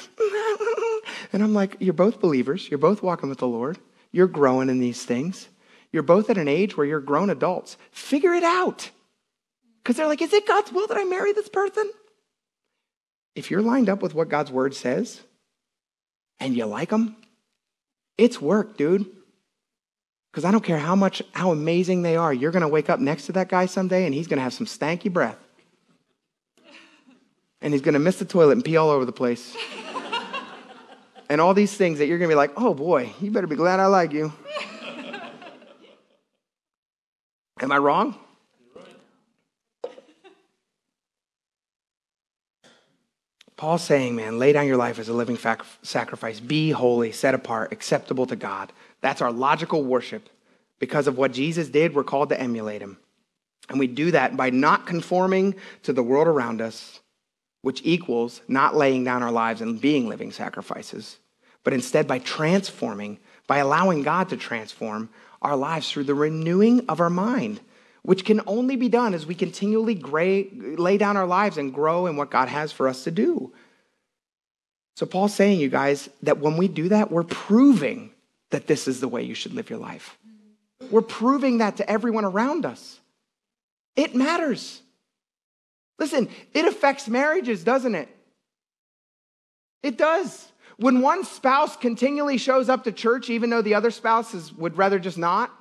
[laughs] and I'm like, you're both believers. You're both walking with the Lord. You're growing in these things. You're both at an age where you're grown adults. Figure it out. Because they're like, is it God's will that I marry this person? If you're lined up with what God's word says and you like them, it's work, dude. Because I don't care how much, how amazing they are. You're going to wake up next to that guy someday and he's going to have some stanky breath and he's going to miss the toilet and pee all over the place. [laughs] and all these things that you're going to be like, oh boy, you better be glad I like you. Am I wrong? Paul's saying, man, lay down your life as a living fac- sacrifice. Be holy, set apart, acceptable to God. That's our logical worship. Because of what Jesus did, we're called to emulate him. And we do that by not conforming to the world around us, which equals not laying down our lives and being living sacrifices, but instead by transforming, by allowing God to transform our lives through the renewing of our mind, which can only be done as we continually gray, lay down our lives and grow in what God has for us to do. So, Paul's saying, you guys, that when we do that, we're proving that this is the way you should live your life. We're proving that to everyone around us. It matters. Listen, it affects marriages, doesn't it? It does. When one spouse continually shows up to church, even though the other spouses would rather just not,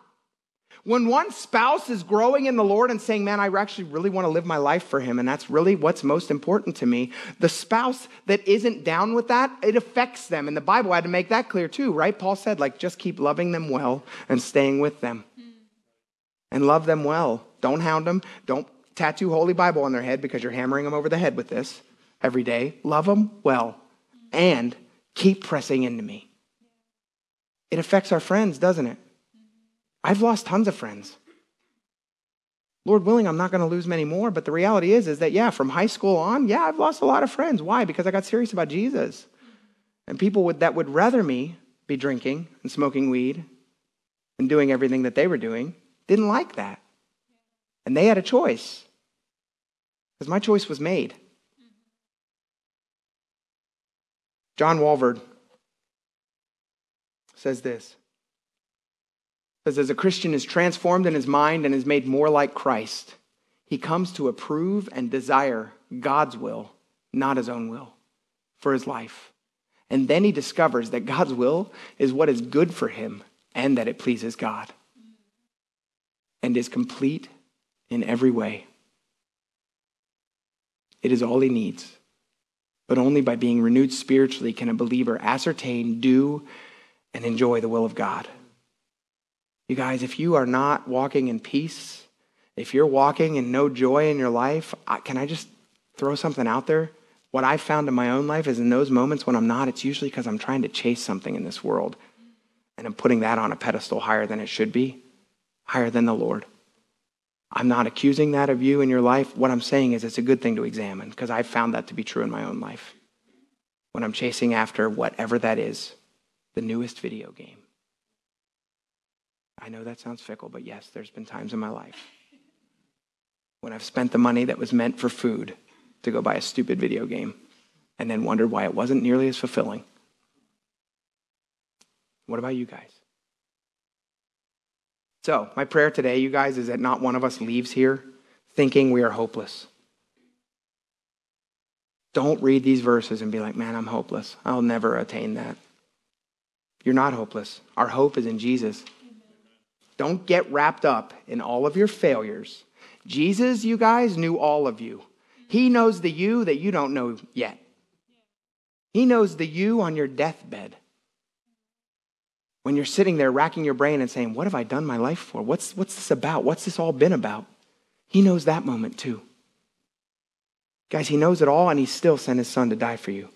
when one spouse is growing in the Lord and saying, Man, I actually really want to live my life for Him, and that's really what's most important to me, the spouse that isn't down with that, it affects them. And the Bible had to make that clear too, right? Paul said, like, just keep loving them well and staying with them. And love them well. Don't hound them. Don't tattoo Holy Bible on their head because you're hammering them over the head with this every day. Love them well and keep pressing into me. It affects our friends, doesn't it? I've lost tons of friends. Lord willing, I'm not going to lose many more, but the reality is is that yeah, from high school on, yeah, I've lost a lot of friends. Why? Because I got serious about Jesus. And people would, that would rather me be drinking and smoking weed and doing everything that they were doing didn't like that. And they had a choice because my choice was made. John Walvoord says this says as a Christian is transformed in his mind and is made more like Christ, he comes to approve and desire God's will, not his own will, for his life. And then he discovers that God's will is what is good for him and that it pleases God and is complete in every way. It is all he needs. But only by being renewed spiritually can a believer ascertain, do, and enjoy the will of God. You guys, if you are not walking in peace, if you're walking in no joy in your life, can I just throw something out there? What I've found in my own life is in those moments when I'm not, it's usually because I'm trying to chase something in this world. And I'm putting that on a pedestal higher than it should be, higher than the Lord. I'm not accusing that of you in your life. What I'm saying is it's a good thing to examine because I've found that to be true in my own life. When I'm chasing after whatever that is, the newest video game. I know that sounds fickle, but yes, there's been times in my life when I've spent the money that was meant for food to go buy a stupid video game and then wondered why it wasn't nearly as fulfilling. What about you guys? So, my prayer today, you guys, is that not one of us leaves here thinking we are hopeless. Don't read these verses and be like, man, I'm hopeless. I'll never attain that. You're not hopeless. Our hope is in Jesus. Don't get wrapped up in all of your failures. Jesus, you guys, knew all of you. He knows the you that you don't know yet. He knows the you on your deathbed when you're sitting there racking your brain and saying, What have I done my life for? What's, what's this about? What's this all been about? He knows that moment too. Guys, He knows it all, and He still sent His Son to die for you.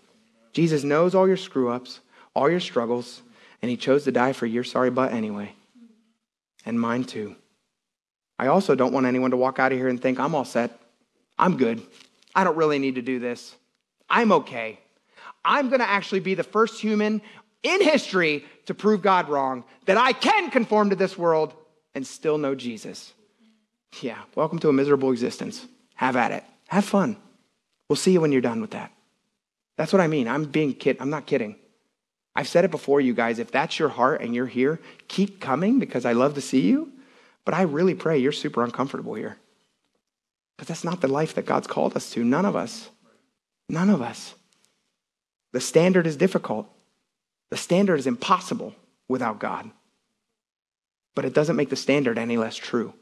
Jesus knows all your screw ups, all your struggles, and He chose to die for your sorry butt anyway. And mine too. I also don't want anyone to walk out of here and think, I'm all set. I'm good. I don't really need to do this. I'm okay. I'm going to actually be the first human in history to prove God wrong, that I can conform to this world and still know Jesus. Yeah, welcome to a miserable existence. Have at it. Have fun. We'll see you when you're done with that. That's what I mean. I'm being kid. I'm not kidding. I've said it before, you guys. If that's your heart and you're here, keep coming because I love to see you. But I really pray you're super uncomfortable here. Because that's not the life that God's called us to. None of us. None of us. The standard is difficult. The standard is impossible without God. But it doesn't make the standard any less true.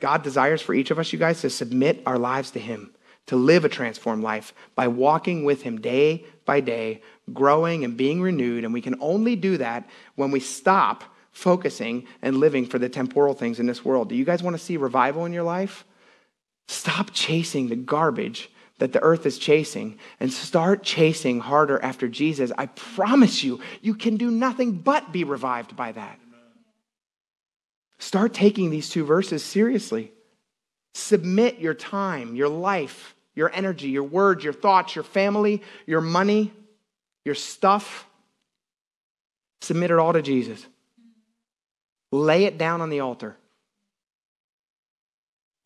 God desires for each of us, you guys, to submit our lives to Him, to live a transformed life by walking with Him day by day, growing and being renewed. And we can only do that when we stop focusing and living for the temporal things in this world. Do you guys want to see revival in your life? Stop chasing the garbage that the earth is chasing and start chasing harder after Jesus, I promise you, you can do nothing but be revived by that. Start taking these two verses seriously. Submit your time, your life, your energy, your words, your thoughts, your family, your money, your stuff. Submit it all to Jesus. Lay it down on the altar.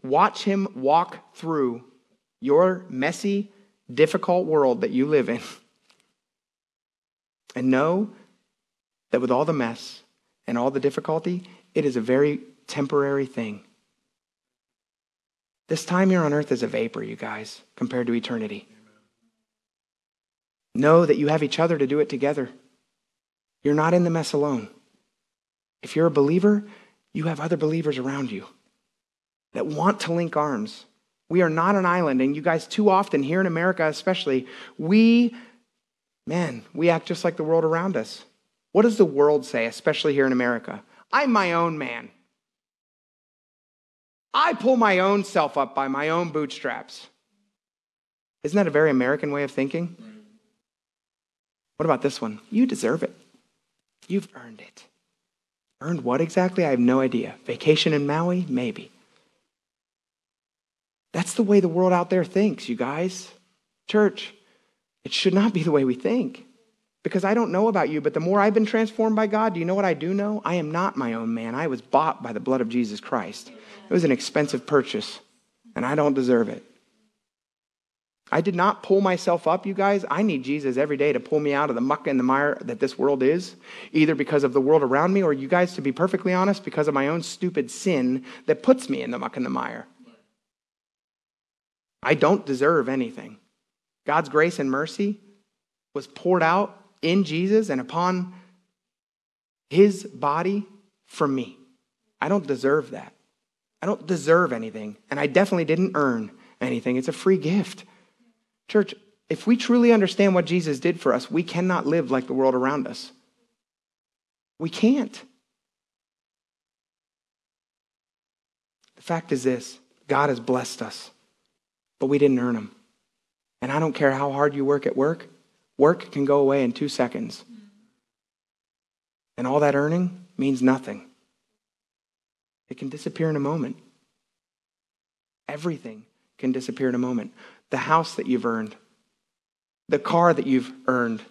Watch him walk through your messy, difficult world that you live in. And know that with all the mess and all the difficulty, it is a very temporary thing. This time here on earth is a vapor, you guys, compared to eternity. Know that you have each other to do it together. You're not in the mess alone. If you're a believer, you have other believers around you that want to link arms we are not an island. And you guys, too often, here in America especially, we, man, we act just like the world around us. What does the world say, especially here in America? I'm my own man. I pull my own self up by my own bootstraps. Isn't that a very American way of thinking? What about this one? You deserve it. You've earned it. Earned what exactly? I have no idea. Vacation in Maui? Maybe. That's the way the world out there thinks, you guys. Church, it should not be the way we think. Because I don't know about you, but the more I've been transformed by God, do you know what I do know? I am not my own man. I was bought by the blood of Jesus Christ. It was an expensive purchase, and I don't deserve it. I did not pull myself up, you guys. I need Jesus every day to pull me out of the muck and the mire that this world is, either because of the world around me or, you guys, to be perfectly honest, because of my own stupid sin that puts me in the muck and the mire. I don't deserve anything. God's grace and mercy was poured out in Jesus and upon his body for me. I don't deserve that. I don't deserve anything. And I definitely didn't earn anything. It's a free gift. Church, if we truly understand what Jesus did for us, we cannot live like the world around us. We can't. The fact is this God has blessed us but we didn't earn them. And I don't care how hard you work at work, work can go away in two seconds. And all that earning means nothing It can disappear in a moment. Everything can disappear in a moment. The house that you've earned, the car that you've earned,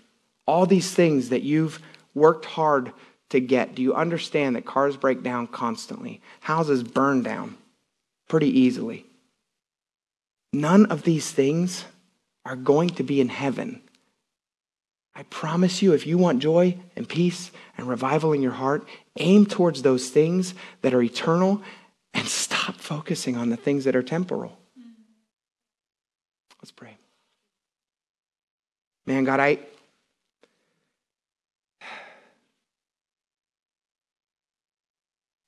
all these things that you've worked hard to get. Do you understand that cars break down constantly? Houses burn down pretty easily. None of these things are going to be in heaven. I promise you, if you want joy and peace and revival in your heart, aim towards those things that are eternal and [laughs] stop focusing on the things that are temporal. Let's pray. Man, God, I.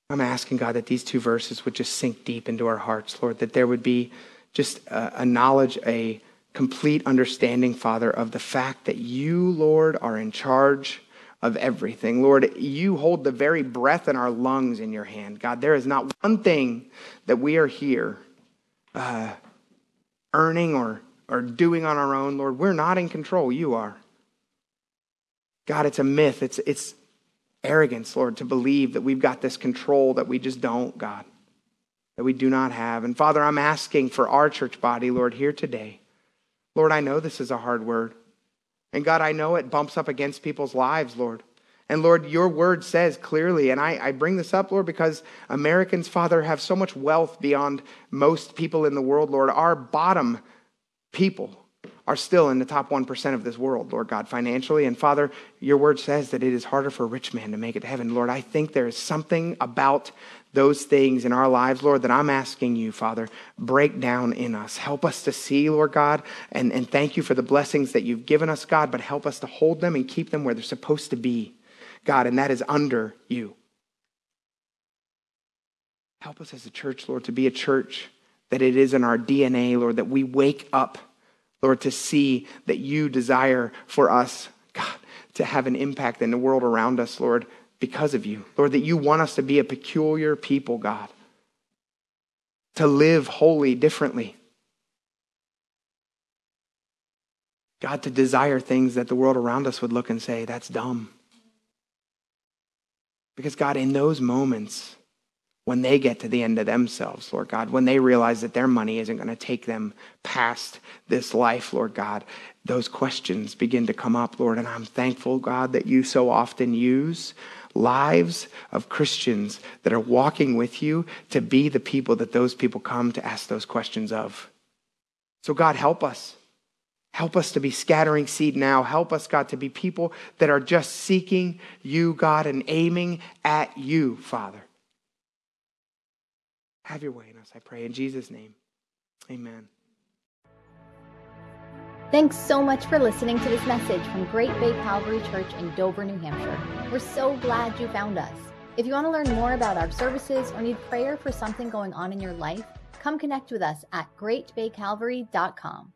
I'm asking God that these two verses would just sink deep into our hearts, Lord, that there would be just a, a knowledge, a complete understanding, Father, of the fact that you, Lord, are in charge of everything. Lord, you hold the very breath in our lungs in your hand. God, there is not one thing that we are here uh, earning or, or doing on our own. Lord, we're not in control. You are. God, it's a myth. It's, it's arrogance, Lord, to believe that we've got this control that we just don't, God, that we do not have. And Father, I'm asking for our church body, Lord, here today Lord, I know this is a hard word. And God, I know it bumps up against people's lives, Lord. And Lord, your word says clearly, and I, I, bring this up, Lord, because Americans, Father, have so much wealth beyond most people in the world, Lord. Our bottom people are still in the top 1% of this world, Lord God, financially. And Father, your word says that it is harder for a rich man to make it to heaven. Lord, I think there is something about those things in our lives, Lord, that I'm asking you, Father, break down in us. Help us to see, Lord God, and, and thank you for the blessings that you've given us, God, but help us to hold them and keep them where they're supposed to be, God, and that is under you. Help us as a church, Lord, to be a church that it is in our DNA, Lord, that we wake up, Lord, to see that you desire for us, God, to have an impact in the world around us, Lord, because of you. Lord, that you want us to be a peculiar people, God, to live holy differently. God, to desire things that the world around us would look and say, that's dumb. Because, God, in those moments, when they get to the end of themselves, Lord God, when they realize that their money isn't going to take them past this life, Lord God, those questions begin to come up, Lord. And I'm thankful, God, that you so often use lives of Christians that are walking with you to be the people that those people come to ask those questions of. So, God, help us. Help us to be scattering seed now. Help us, God, to be people that are just seeking you, God, and aiming at you, Father. Have your way in us, I pray. In Jesus' name, amen. Thanks so much for listening to this message from Great Bay Calvary Church in Dover, New Hampshire. We're so glad you found us. If you want to learn more about our services or need prayer for something going on in your life, come connect with us at greatbaycalvary.com.